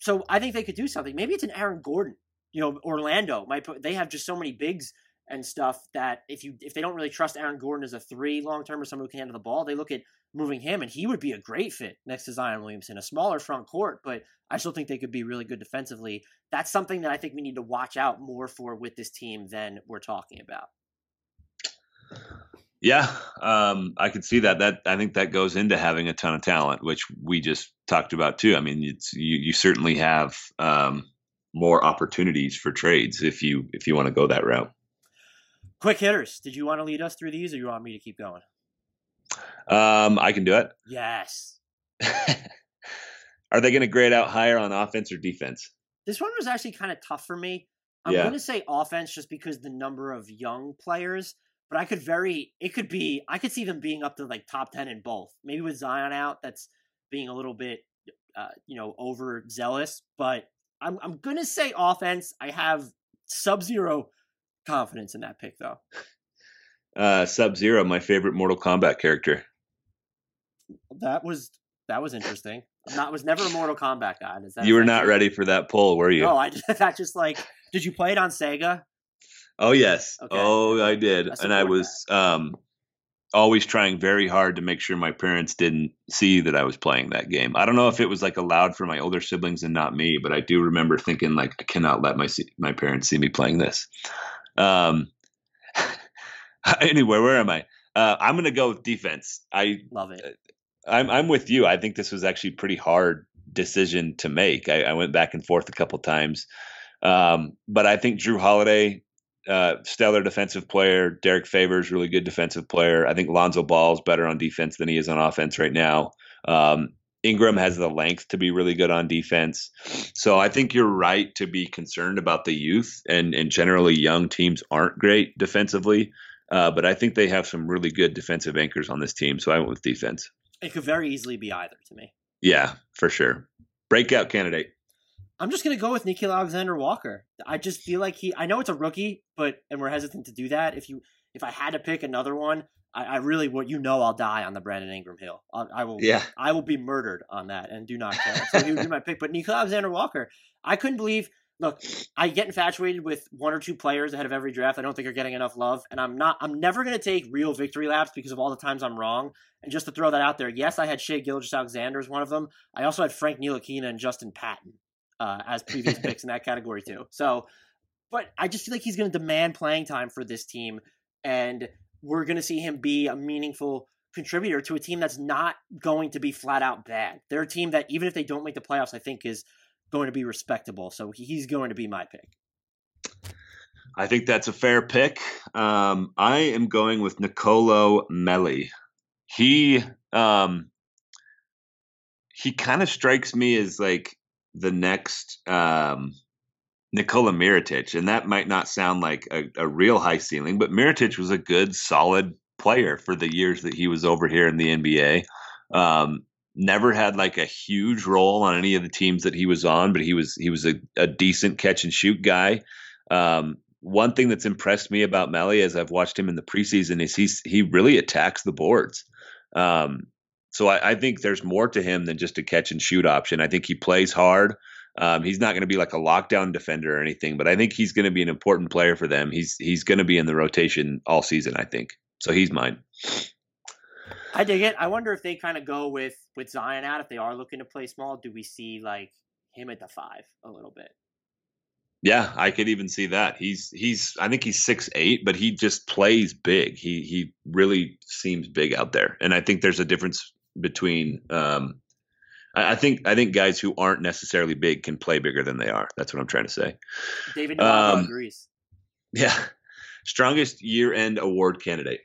So I think they could do something. Maybe it's an Aaron Gordon. You know, Orlando might put. They have just so many bigs and stuff that if you if they don't really trust Aaron Gordon as a three long term or someone who can handle the ball, they look at moving him and he would be a great fit next to Zion Williamson, a smaller front court, but I still think they could be really good defensively. That's something that I think we need to watch out more for with this team than we're talking about.
Yeah, um, I could see that. That I think that goes into having a ton of talent, which we just talked about too. I mean, it's you, you certainly have um, more opportunities for trades if you if you want to go that route.
Quick hitters. Did you want to lead us through these, or you want me to keep going?
Um, I can do it.
Yes. (laughs)
Are they going to grade out higher on offense or defense?
This one was actually kind of tough for me. I'm
Yeah.
going to say offense just because the number of young players, but I could very, it could be, I could see them being up to like top 10 in both. Maybe with Zion out, that's being a little bit, uh, you know, overzealous, but I'm, I'm going to say offense. I have sub zero confidence in that pick though.
Uh, Sub Zero, my favorite Mortal Kombat character.
That was, that was interesting. Not, was never a Mortal Kombat guy. That
You were not ready for that poll, were you?
No, I just, (laughs) that just like, did you play it on Sega?
Oh yes.
Okay.
Oh, I did,
I
and I was um, always trying very hard to make sure my parents didn't see that I was playing that game. I don't know if it was like allowed for my older siblings and not me, but I do remember thinking like I cannot let my my parents see me playing this. Um. (laughs) anyway, where am I? Uh, I'm gonna go with defense. I
Love it.
I'm I'm with you. I think this was actually a pretty hard decision to make. I, I went back and forth a couple times, um, but I think Jrue Holiday, uh, stellar defensive player. Derrick Favors, really good defensive player. I think Lonzo Ball is better on defense than he is on offense right now. Um, Ingram has the length to be really good on defense. So I think you're right to be concerned about the youth, and and generally young teams aren't great defensively. Uh, but I think they have some really good defensive anchors on this team. So I went with defense.
It could very easily be either to me.
Yeah, for sure. Breakout candidate.
I'm just gonna go with Nickeil Alexander Walker. I just feel like he. I know it's a rookie, but and we're hesitant to do that. If you, if I had to pick another one, I, I really would. You know, I'll die on the Brandon Ingram hill. I, I will.
Yeah.
I will be murdered on that, and do not care. So he would be my pick. But Nickeil Alexander Walker, I couldn't believe look, I get infatuated with one or two players ahead of every draft. I don't think are getting enough love, and I'm not. I'm never going to take real victory laps because of all the times I'm wrong. And just to throw that out there, yes, I had Shai Gilgeous-Alexander as one of them. I also had Frank Ntilikina and Justin Patton uh, as (laughs) previous picks in that category too. So, but I just feel like he's going to demand playing time for this team, and we're going to see him be a meaningful contributor to a team that's not going to be flat out bad. They're a team that even if they don't make the playoffs, I think is going to be respectable. So he's going to be my pick.
I think that's a fair pick. Um, I am going with Nicolo Melli. He um, he kind of strikes me as like the next um, Nikola Mirotic, and that might not sound like a, a real high ceiling, but Mirotic was a good, solid player for the years that he was over here in the NBA. Um, never had like a huge role on any of the teams that he was on, but he was he was a, a decent catch and shoot guy. Um, one thing that's impressed me about Melli as I've watched him in the preseason is he's he really attacks the boards. Um, so I, I, think there's more to him than just a catch and shoot option. I think he plays hard. Um, he's not going to be like a lockdown defender or anything, but I think he's going to be an important player for them. He's he's going to be in the rotation all season. I think so. He's mine.
I dig it. I wonder if they kind of go with with Zion out if they are looking to play small. Do we see like him at the five a little bit?
Yeah, I could even see that. He's he's I think he's six eight, but he just plays big. He he really seems big out there, and I think there's a difference between. Um, I, I think I think guys who aren't necessarily big can play bigger than they are. That's what I'm trying to say.
David um, agrees.
Yeah, strongest year end award candidate.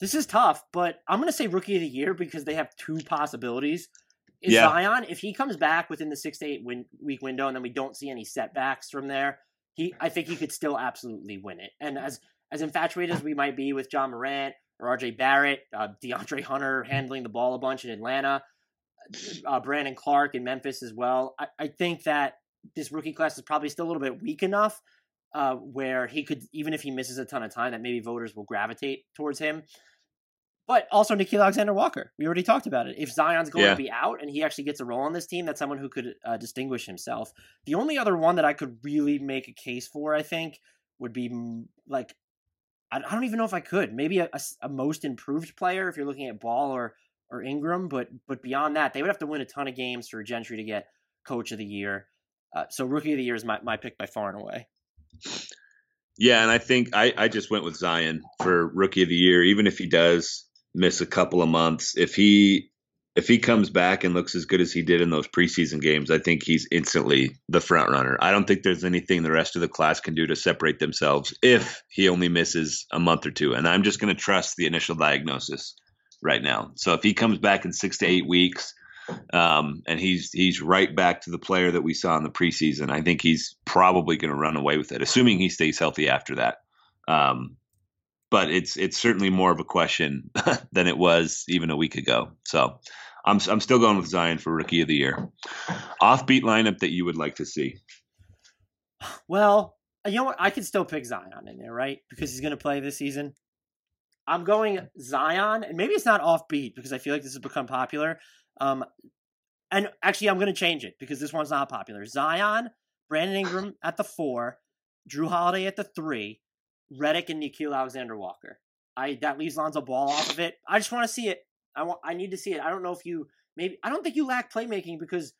This is tough, but I'm going to say rookie of the year because they have two possibilities. Is yeah. Zion, if he comes back within the six to eight win- week window, and then we don't see any setbacks from there, he I think he could still absolutely win it. And as as infatuated as we might be with Ja Morant or RJ Barrett, uh, De'Andre Hunter handling the ball a bunch in Atlanta, uh, Brandon Clarke in Memphis as well, I, I think that this rookie class is probably still a little bit weak enough uh, where he could, even if he misses a ton of time, that maybe voters will gravitate towards him. But also Nickeil Alexander Walker. We already talked about it. If Zion's going yeah. to be out and he actually gets a role on this team, that's someone who could uh, distinguish himself. The only other one that I could really make a case for, I think, would be like I, don't even know if I could. Maybe a, a, a, most improved player if you're looking at Ball or or Ingram, but but beyond that, they would have to win a ton of games for Gentry to get Coach of the Year. Uh, so Rookie of the Year is my, my pick by far and away.
Yeah, and I think I, I just went with Zion for Rookie of the Year, even if he does miss a couple of months. If he if he comes back and looks as good as he did in those preseason games, I think he's instantly the front runner. I don't think there's anything the rest of the class can do to separate themselves if he only misses a month or two. And I'm just going to trust the initial diagnosis right now. So if he comes back in six to eight weeks, um, and he's he's right back to the player that we saw in the preseason, I think he's probably going to run away with it, assuming he stays healthy after that. Um, but it's it's certainly more of a question (laughs) than it was even a week ago. So I'm I'm still going with Zion for rookie of the year. Offbeat lineup that you would like to see.
Well, you know what? I could still pick Zion in there, right? Because he's going to play this season. I'm going Zion, and maybe it's not offbeat because I feel like this has become popular. Um, and actually, I'm going to change it because this one's not popular. Zion, Brandon Ingram at the four, Jrue Holiday at the three, Redick and Nickeil Alexander Walker. I that leaves Lonzo Ball off of it. I just want to see it. I want. I need to see it. I don't know if you maybe. I don't think you lack playmaking because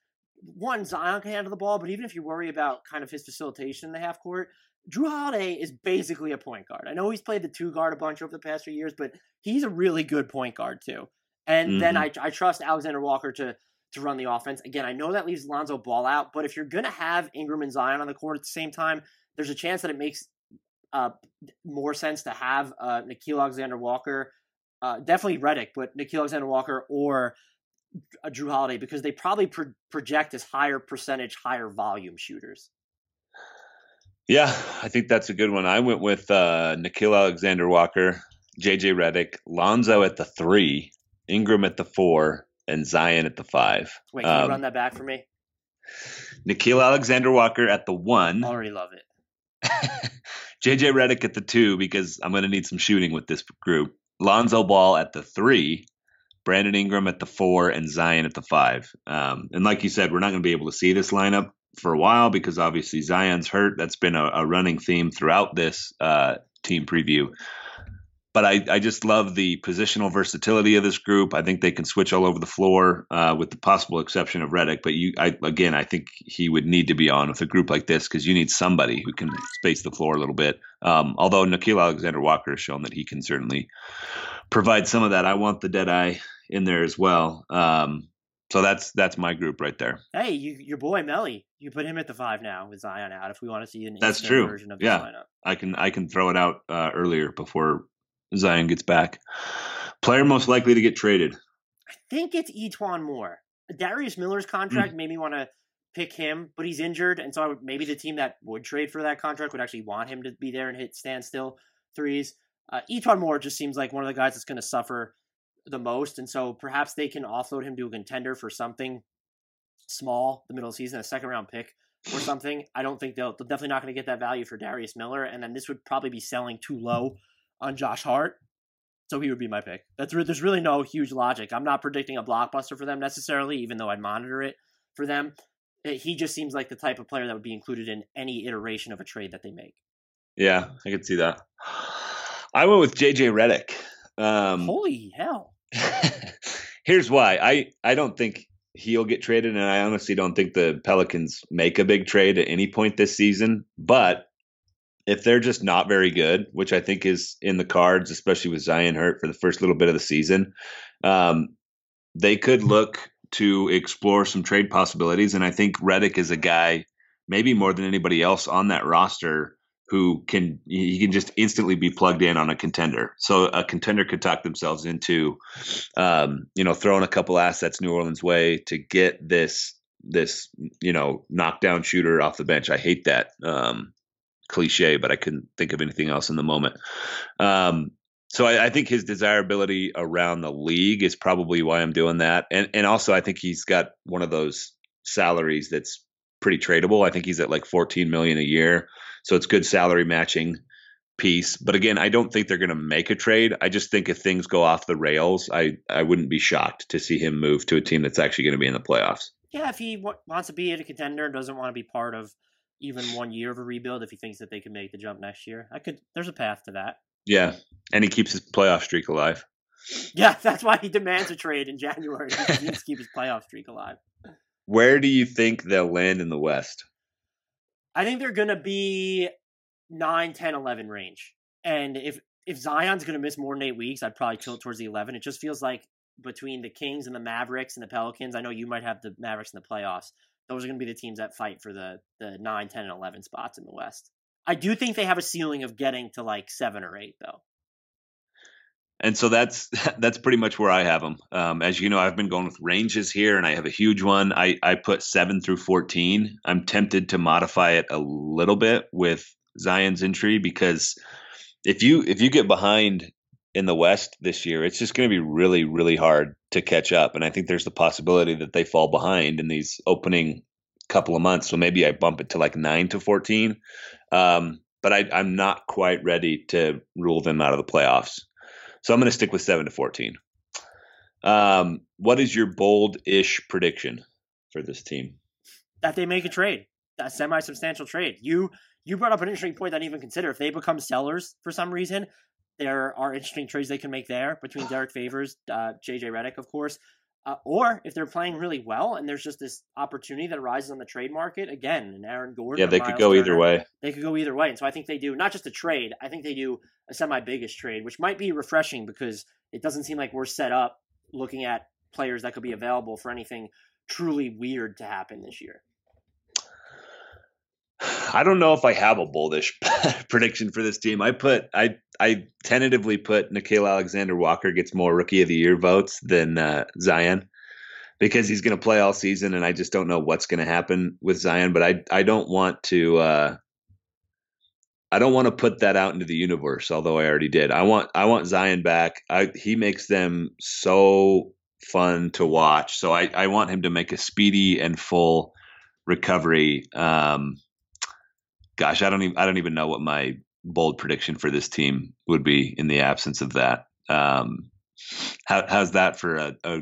one Zion can handle the ball, but even if you worry about kind of his facilitation in the half court, Jrue Holiday is basically a point guard. I know he's played the two guard a bunch over the past few years, but he's a really good point guard too. And mm-hmm. then I, I trust Alexander Walker to to run the offense. Again, I know that leaves Lonzo Ball out, but if you're gonna have Ingram and Zion on the court at the same time, there's a chance that it makes uh, more sense to have uh, Nickeil Alexander Walker, uh, definitely Redick, but Nickeil Alexander Walker or a Jrue Holiday because they probably pro- project as higher percentage, higher volume shooters.
Yeah, I think that's a good one. I went with uh, Nickeil Alexander Walker, JJ Redick, Lonzo at the three, Ingram at the four, and Zion at the five.
Wait, can um, you run that back for me?
Nickeil Alexander Walker at the one.
I Already love it. (laughs)
JJ Redick at the two because I'm going to need some shooting with this group. Lonzo Ball at the three, Brandon Ingram at the four, and Zion at the five. Um, and like you said, we're not going to be able to see this lineup for a while because obviously Zion's hurt. That's been a, a running theme throughout this uh, team preview. But I, I just love the positional versatility of this group. I think they can switch all over the floor, uh, with the possible exception of Redick. But you, I, again, I think he would need to be on with a group like this because you need somebody who can space the floor a little bit. Um, although Nickeil Alexander Walker has shown that he can certainly provide some of that. I want the dead eye in there as well. Um, so that's that's my group right there.
Hey, you, your boy Melli, you put him at the five now with Zion out. If we want to see an
that's true.
version of
yeah,
lineup.
I can I can throw it out uh, earlier before Zion gets back. Player most likely to get traded.
I think it's E'Twaun Moore. Darius Miller's contract mm. made me want to pick him, but he's injured, and so would, maybe the team that would trade for that contract would actually want him to be there and hit standstill threes. Uh, E'Twaun Moore just seems like one of the guys that's going to suffer the most, and so perhaps they can offload him to a contender for something small, the middle of the season, a second round pick or something. I don't think they'll they're definitely not going to get that value for Darius Miller, and then this would probably be selling too low on Josh Hart. So he would be my pick. That's there's really no huge logic. I'm not predicting a blockbuster for them necessarily, even though I'd monitor it for them. Eh, he just seems like the type of player that would be included in any iteration of a trade that they make.
Yeah, I could see that. I went with JJ Redick. Um,
Holy hell! (laughs)
here's why. I I don't think he'll get traded, and I honestly don't think the Pelicans make a big trade at any point this season. But if they're just not very good, which I think is in the cards, especially with Zion hurt for the first little bit of the season, um, they could look to explore some trade possibilities. And I think Redick is a guy, maybe more than anybody else on that roster, who can he can just instantly be plugged in on a contender. So a contender could talk themselves into, um, you know, throwing a couple assets New Orleans way to get this this you know knockdown shooter off the bench. I hate that um, cliche, but I couldn't think of anything else in the moment. Um, so I, I, think his desirability around the league is probably why I'm doing that, and and also I think he's got one of those salaries that's pretty tradable. I think he's at like 14 million a year. So it's good salary matching piece. But again, I don't think they're going to make a trade. I just think if things go off the rails, I, I wouldn't be shocked to see him move to a team that's actually going to be in the playoffs.
Yeah, if he w- wants to be a contender doesn't want to be part of even one year of a rebuild, if he thinks that they can make the jump next year, I could. There's a path to that.
Yeah, and he keeps his playoff streak alive. (laughs)
Yeah, that's why he demands a trade in January. he needs to keep his playoff streak alive.
Where do you think they'll land in the West?
I think they're going to be 9, 10, 11 range. And if if Zion's going to miss more than eight weeks, I'd probably tilt towards the 11. It just feels like between the Kings and the Mavericks and the Pelicans, I know you might have the Mavericks in the playoffs. Those are going to be the teams that fight for the the 9, 10, and 11 spots in the West. I do think they have a ceiling of getting to like seven or eight, though
and so that's (laughs) that's pretty much where I have them. Um, as you know, I've been going with ranges here, and I have a huge one. I I put seven through fourteen. I'm tempted to modify it a little bit with Zion's entry because if you if you get behind in the West this year, it's just going to be really really hard to catch up. And I think there's the possibility that they fall behind in these opening couple of months. So maybe I bump it to like nine to fourteen. Um, but I, I'm not quite ready to rule them out of the playoffs. So I'm going to stick with seven to fourteen. Um, what is your bold-ish prediction for this team?
That they make a trade, a semi-substantial trade. You you brought up an interesting point that I didn't even consider. If they become sellers for some reason, there are interesting trades they can make there between Derrick Favors, uh, JJ Redick, of course. Uh, or if they're playing really well and there's just this opportunity that arises on the trade market again, and Aaron Gordon.
Yeah, they could go
Turner,
either way.
They could go either way, and so I think they do not just a trade. I think they do a semi-biggest trade, which might be refreshing because it doesn't seem like we're set up looking at players that could be available for anything truly weird to happen this year.
I don't know if I have a bullish (laughs) prediction for this team. I put I I tentatively put Nickeil Alexander Walker gets more Rookie of the Year votes than uh, Zion because he's going to play all season, and I just don't know what's going to happen with Zion. But I I don't want to uh, I don't want to put that out into the universe, although I already did. I want I want Zion back. I, he makes them so fun to watch. So I, I want him to make a speedy and full recovery. Um, gosh, I don't even I don't even know what my bold prediction for this team would be in the absence of that. Um, how, how's that for a, a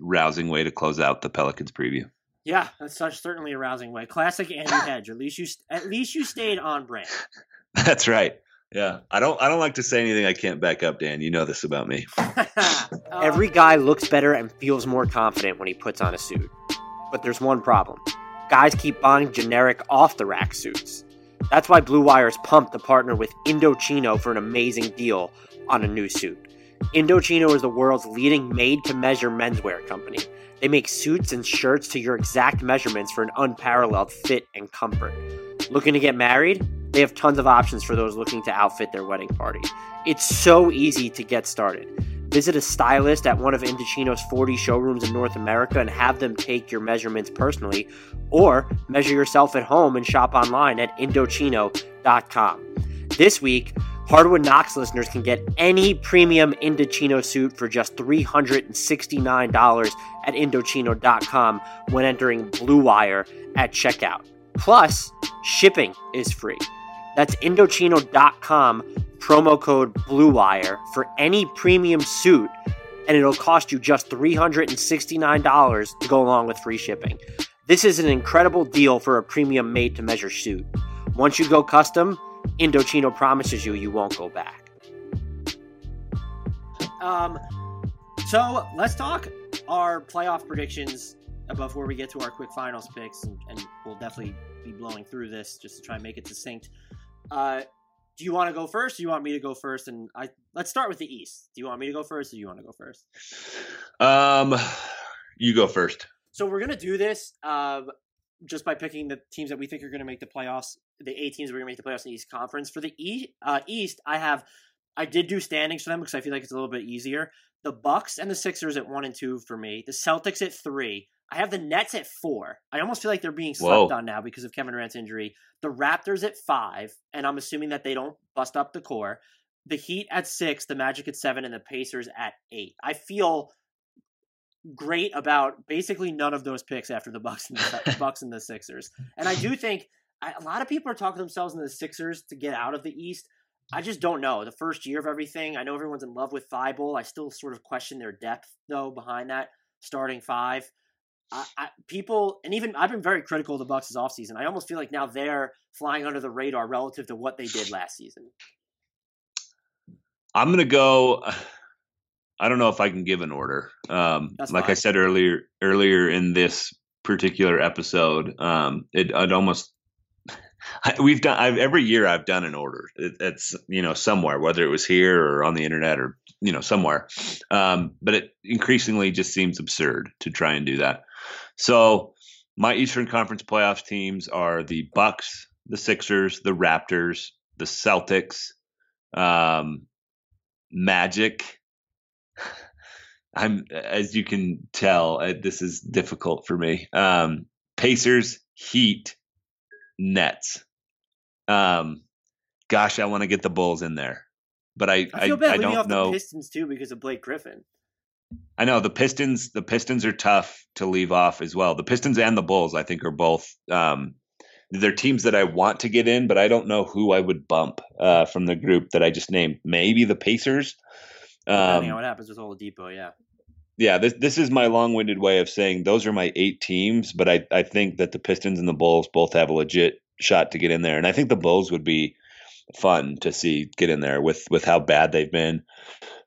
rousing way to close out the Pelicans preview?
Yeah, that's such certainly a rousing way. Classic Andy (laughs) Hedge. At least you at least you stayed on brand.
That's right. Yeah, I don't. I don't like to say anything I can't back up, Dan. You know this about me. (laughs)
Every guy looks better and feels more confident when he puts on a suit. But there's one problem: guys keep buying generic off-the-rack suits. That's why Blue Wire is pumped to partner with Indochino for an amazing deal on a new suit. Indochino is the world's leading made-to-measure menswear company. They make suits and shirts to your exact measurements for an unparalleled fit and comfort. Looking to get married? They have tons of options for those looking to outfit their wedding party. It's so easy to get started. Visit a stylist at one of Indochino's 40 showrooms in North America and have them take your measurements personally, or measure yourself at home and shop online at Indochino.com. This week, Hardwood Knocks listeners can get any premium Indochino suit for just $369 at Indochino.com when entering Blue Wire at checkout. Plus, shipping is free. That's Indochino.com, promo code BLUEWIRE for any premium suit, and it'll cost you just $369 to go along with free shipping. This is an incredible deal for a premium made to measure suit. Once you go custom, Indochino promises you you won't go back. Um, so let's talk our playoff predictions before we get to our quick finals picks, and, and we'll definitely be blowing through this just to try and make it succinct. Uh, do you want to go first? do you want me to go first? And I let's start with the East. Do you want me to go first, or do you want to go first?
Um, you go first.
So we're gonna do this uh, just by picking the teams that we think are gonna make the playoffs. The eight teams we're gonna make the playoffs in the East Conference. For the e- uh, East, I have I did do standings for them because I feel like it's a little bit easier. The Bucks and the Sixers at one and two for me. The Celtics at three. I have the Nets at four. I almost feel like they're being slept Whoa. on now because of Kevin Durant's injury. The Raptors at five, and I'm assuming that they don't bust up the core. The Heat at six, the Magic at seven, and the Pacers at eight. I feel great about basically none of those picks after the Bucks and the (laughs) Bucks and the Sixers. And I do think a lot of people are talking themselves into the Sixers to get out of the East. I just don't know. The first year of everything, I know everyone's in love with Thibault. I still sort of question their depth though behind that starting five. I, I, people and even I've been very critical of the Bucks this offseason. I almost feel like now they're flying under the radar relative to what they did last season.
I'm gonna go. (sighs) I don't know if I can give an order. Um, like fine. I said earlier, earlier in this particular episode, um, it I'd almost (laughs) we've done I've, every year I've done an order. It, it's you know somewhere, whether it was here or on the internet or you know somewhere. Um, but it increasingly just seems absurd to try and do that. So my Eastern Conference playoffs teams are the Bucks, the Sixers, the Raptors, the Celtics, um, Magic. I'm as you can tell, uh, this is difficult for me. Um, Pacers, Heat, Nets. Um, gosh, I want to get the Bulls in there, but I
I, feel
I,
bad
I
don't
off know.
The Pistons too because of Blake Griffin.
I know the Pistons. The Pistons are tough to leave off as well. The Pistons and the Bulls, I think, are both. Um, they're teams that I want to get in, but I don't know who I would bump uh, from the group that I just named. Maybe the Pacers.
Um, Depending on what happens with Oladipo, yeah.
Yeah, this this is my long-winded way of saying those are my eight teams, but I I think that the Pistons and the Bulls both have a legit shot to get in there, and I think the Bulls would be fun to see get in there with with how bad they've been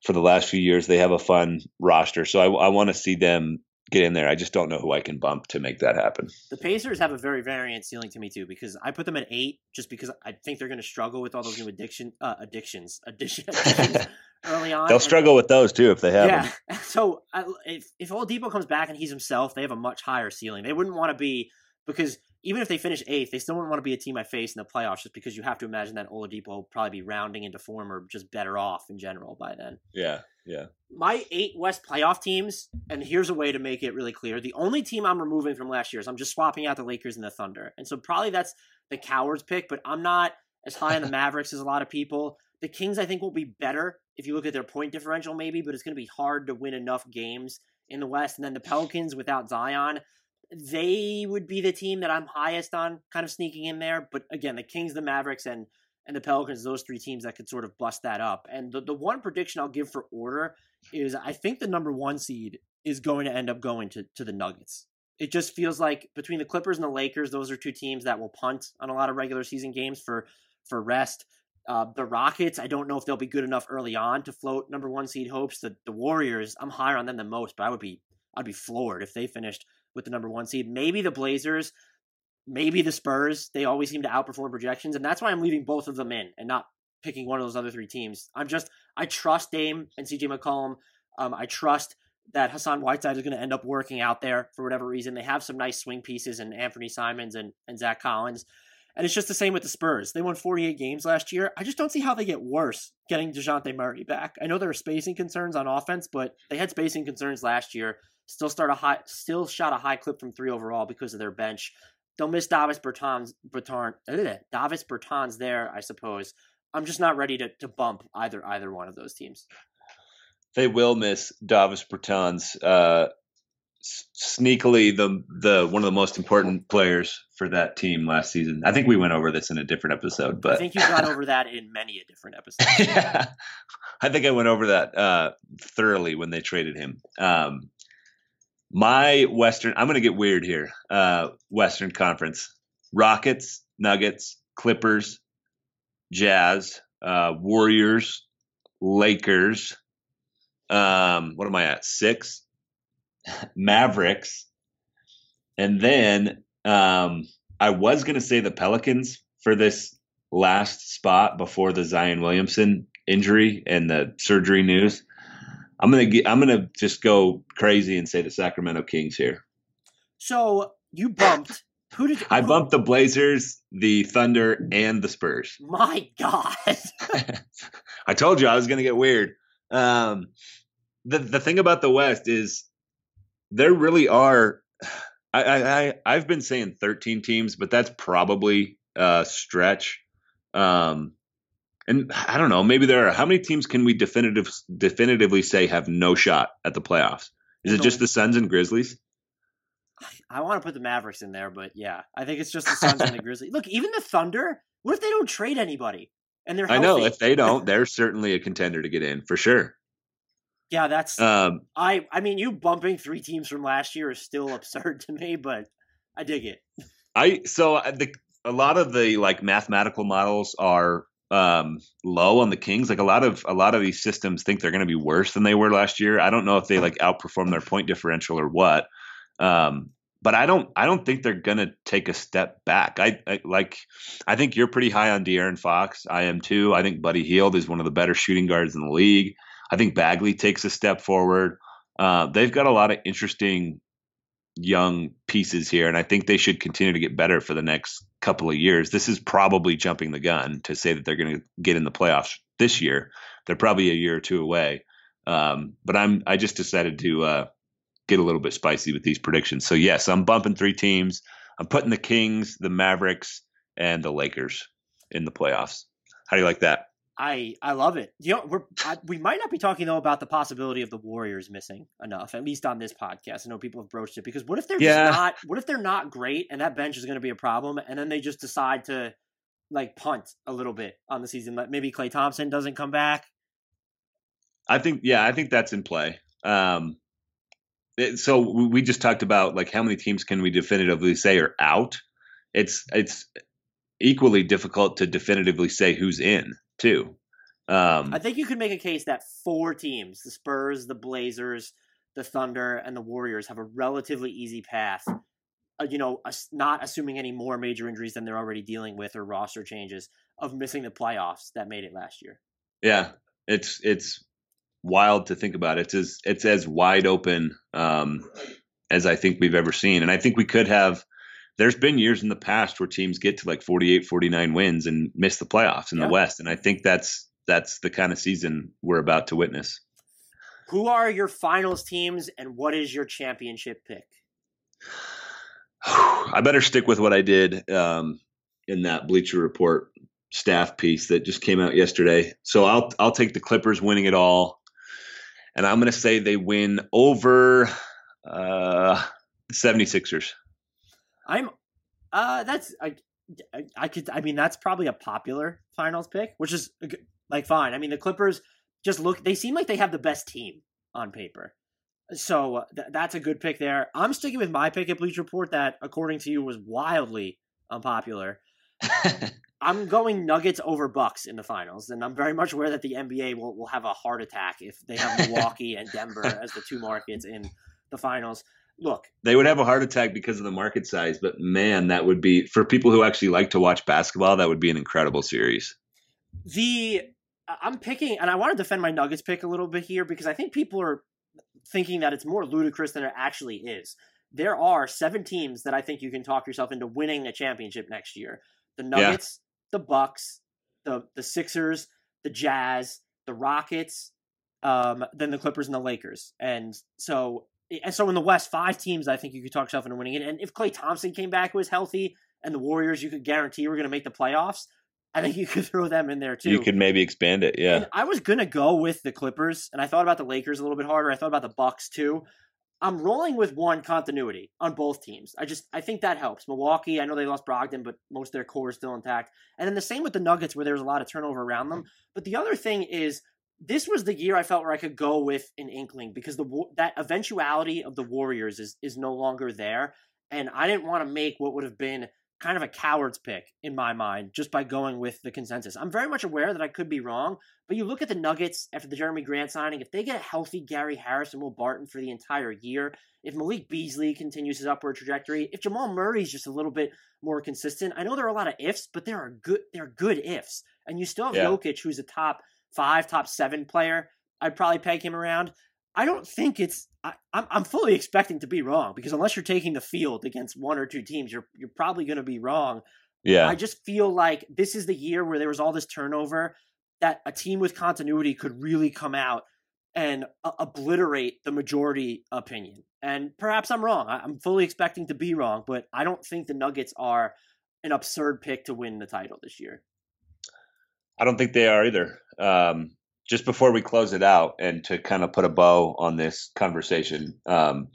for the last few years. They have a fun roster, so I, I want to see them get in there. I just don't know who I can bump to make that happen.
The Pacers have a very variant ceiling to me too, because I put them at eight just because I think they're going to struggle with all those new addiction uh, addictions (laughs) addition, addictions (laughs) early on.
They'll struggle with those too if they have.
Yeah. Them. (laughs) So if if Oladipo comes back and he's himself, they have a much higher ceiling. They wouldn't want to be because even if they finish eighth, they still wouldn't want to be a team I face in the playoffs just because you have to imagine that Oladipo will probably be rounding into form or just better off in general by then.
Yeah, yeah.
My eight West playoff teams, and here's a way to make it really clear. The only team I'm removing from last year is I'm just swapping out the Lakers and the Thunder. And so probably that's the cowards pick, but I'm not as high on the (laughs) Mavericks as a lot of people. The Kings, I think, will be better if you look at their point differential, maybe, but it's going to be hard to win enough games in the West. And then the Pelicans without Zion, they would be the team that I'm highest on, kind of sneaking in there. But again, the Kings, the Mavericks, and and the Pelicans, those three teams that could sort of bust that up. And the, the one prediction I'll give for order is I think the number one seed is going to end up going to, to the Nuggets. It just feels like between the Clippers and the Lakers, those are two teams that will punt on a lot of regular season games for for rest. Uh, the Rockets, I don't know if they'll be good enough early on to float number one seed hopes. The the Warriors, I'm higher on them than most, but I would be I'd be floored if they finished with the number one seed. Maybe the Blazers, maybe the Spurs. They always seem to outperform projections, and that's why I'm leaving both of them in and not picking one of those other three teams. I'm just I trust Dame and CJ McCollum. Um, I trust that Hassan Whiteside is going to end up working out there for whatever reason. They have some nice swing pieces and Anfernee Simons and, and Zach Collins. And it's just the same with the Spurs. They won 48 games last year. I just don't see how they get worse getting Dejounte Murray back. I know there are spacing concerns on offense, but they had spacing concerns last year. Still start a high still shot a high clip from three overall because of their bench. They'll miss Davis Bertans Bertans Davis Bertans there, I suppose. I'm just not ready to, to bump either either one of those teams.
They will miss Davis Bertans, uh, sneakily the the one of the most important players for that team last season. I think we went over this in a different episode, but
I think you got over that in many a different episode. (laughs)
yeah, I think I went over that uh, thoroughly when they traded him. Um, my Western, I'm going to get weird here. Uh, Western Conference: Rockets, Nuggets, Clippers, Jazz, uh, Warriors, Lakers. Um, what am I at? Six. (laughs) Mavericks, and then um, I was going to say the Pelicans for this last spot before the Zion Williamson injury and the surgery news. I'm gonna get, I'm gonna just go crazy and say the Sacramento Kings here.
So you bumped. Who did you,
I bumped the Blazers, the Thunder, and the Spurs.
My God! (laughs)
I told you I was gonna get weird. Um, the the thing about the West is there really are. I, I I've been saying 13 teams, but that's probably a stretch. Um, and I don't know. Maybe there are. How many teams can we definitive definitively say have no shot at the playoffs? Is it just the Suns and Grizzlies?
I want to put the Mavericks in there, but yeah, I think it's just the Suns and the Grizzlies. Look, even the Thunder. What if they don't trade anybody and they're? Healthy?
I know if they don't, they're certainly a contender to get in for sure.
Yeah, that's um, I I mean you bumping three teams from last year is still absurd to me, but I dig it.
I so uh, the a lot of the like mathematical models are um, low on the Kings. Like a lot of a lot of these systems think they're going to be worse than they were last year. I don't know if they like outperform their point differential or what. Um, but I don't I don't think they're gonna take a step back. I, I, like I think you're pretty high on De'Aaron Fox. I am too. I think Buddy Hield is one of the better shooting guards in the league. I think Bagley takes a step forward. Uh, they've got a lot of interesting young pieces here, and I think they should continue to get better for the next couple of years. This is probably jumping the gun to say that they're going to get in the playoffs this year. They're probably a year or two away. Um, but I'm I just decided to uh, get a little bit spicy with these predictions. So yes, I'm bumping three teams. I'm putting the Kings, the Mavericks, and the Lakers in the playoffs. How do you like that?
I I love it. You know, we're I, we might not be talking though about the possibility of the Warriors missing enough, at least on this podcast. I know people have broached it because what if they're yeah. just not? What if they're not great and that bench is going to be a problem, and then they just decide to like punt a little bit on the season? Like maybe Klay Thompson doesn't come back.
I think yeah, I think that's in play. Um, it, so we just talked about like how many teams can we definitively say are out. It's it's equally difficult to definitively say who's in too. Um,
I think you could make a case that four teams, the Spurs, the Blazers, the Thunder, and the Warriors, have a relatively easy path. Uh, you know, not assuming any more major injuries than they're already dealing with or roster changes of missing the playoffs that made it last year.
Yeah, it's it's wild to think about. It's as it's as wide open um, as I think we've ever seen, and I think we could have there's been years in the past where teams get to like 48, 49 wins and miss the playoffs in yeah. the West. And I think that's that's the kind of season we're about to witness.
Who are your finals teams and what is your championship pick? (sighs)
I better stick with what I did um, in that Bleacher Report staff piece that just came out yesterday. So I'll I'll take the Clippers winning it all, and I'm going to say they win over uh, the 76ers.
I'm uh that's I, I could I mean that's probably a popular finals pick, which is like fine. I mean the Clippers just look they seem like they have the best team on paper. So th- that's a good pick there. I'm sticking with my pick at Bleach Report that, according to you, was wildly unpopular. (laughs) I'm going Nuggets over Bucks in the finals, and I'm very much aware that the NBA will, will have a heart attack if they have (laughs) Milwaukee and Denver as the two markets in the finals. Look,
they would have a heart attack because of the market size, but man, that would be for people who actually like to watch basketball. That would be an incredible series.
The I'm picking, and I want to defend my Nuggets pick a little bit here because I think people are thinking that it's more ludicrous than it actually is. There are seven teams that I think you can talk yourself into winning a championship next year. The Nuggets, the Bucks, the the Sixers, the Jazz, the Rockets, um, then the Clippers and the Lakers. And so and so in the West, five teams I think you could talk yourself into winning it. And if Klay Thompson came back was healthy and the Warriors you could guarantee were going to make the playoffs, I think you could (laughs) throw them in there too.
You could maybe expand it, yeah.
And I was gonna go with the Clippers, and I thought about the Lakers a little bit harder. I thought about the Bucks too. I'm rolling with one continuity on both teams. I just I think that helps. Milwaukee, I know they lost Brogdon, but most of their core is still intact. And then the same with the Nuggets, where there was a lot of turnover around them. But the other thing is, this was the year I felt where I could go with an inkling because the that eventuality of the Warriors is is no longer there, and I didn't want to make what would have been kind of a coward's pick in my mind just by going with the consensus. I'm very much aware that I could be wrong, but you look at the Nuggets after the Jerami Grant signing, if they get a healthy Gary Harris and Will Barton for the entire year, if Malik Beasley continues his upward trajectory, if Jamal Murray's just a little bit more consistent, I know there are a lot of ifs, but there are good there are good ifs. And you still have yeah. Jokic, who's a top five, top seven player. I'd probably peg him around. I don't think it's. I, am I'm fully expecting to be wrong because unless you're taking the field against one or two teams, you're you're probably going to be wrong.
Yeah.
I just feel like this is the year where there was all this turnover that a team with continuity could really come out and uh, obliterate the majority opinion. And perhaps I'm wrong. I, I'm fully expecting to be wrong, but I don't think the Nuggets are an absurd pick to win the title this year.
I don't think they are either. Um, just before we close it out and to kind of put a bow on this conversation, um,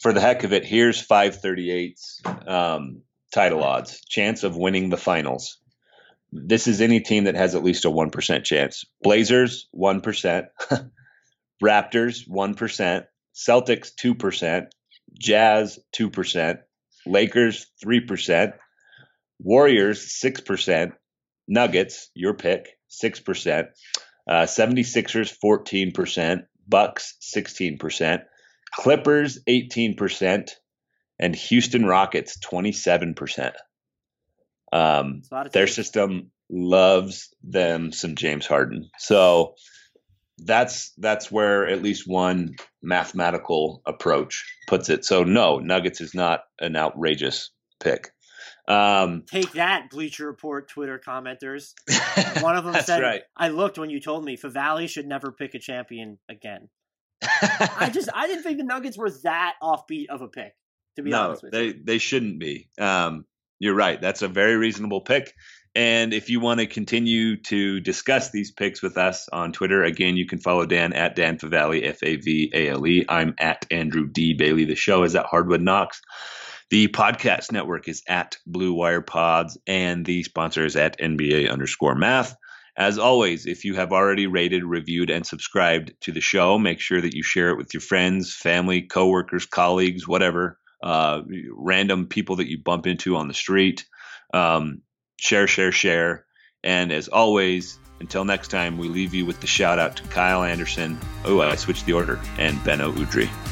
for the heck of it, here's 538's um, title odds, chance of winning the finals. This is any team that has at least a 1% chance. Blazers, 1%. (laughs) Raptors, 1%. Celtics, 2%. Jazz, 2%. Lakers, 3%. Warriors, 6%. Nuggets, your pick, 6%. Uh, 76ers 14%, Bucks 16%, Clippers 18%, and Houston Rockets 27%. Um, their system loves them some James Harden. So that's that's where at least one mathematical approach puts it. So no, Nuggets is not an outrageous pick.
Um, Take that, Bleacher Report Twitter commenters. (laughs) One of them said, right. "I looked when you told me Favale should never pick a champion again." I just I didn't think the Nuggets were that offbeat of a pick. To be
no,
honest with
they,
you,
they shouldn't be. Um, you're right. That's a very reasonable pick. And if you want to continue to discuss these picks with us on Twitter, again, you can follow Dan at Dan Favale, F A V A L E. I'm at Andrew D. Bailey. The show is at Hardwood Knocks. The podcast network is at Blue Wire Pods, and the sponsor is at NBA underscore math. As always, if you have already rated, reviewed, and subscribed to the show, make sure that you share it with your friends, family, coworkers, colleagues, whatever, uh, random people that you bump into on the street. Um, share, share, share. And as always, until next time, we leave you with the shout out to Kyle Anderson. Oh, I switched the order, and Beno Udrih.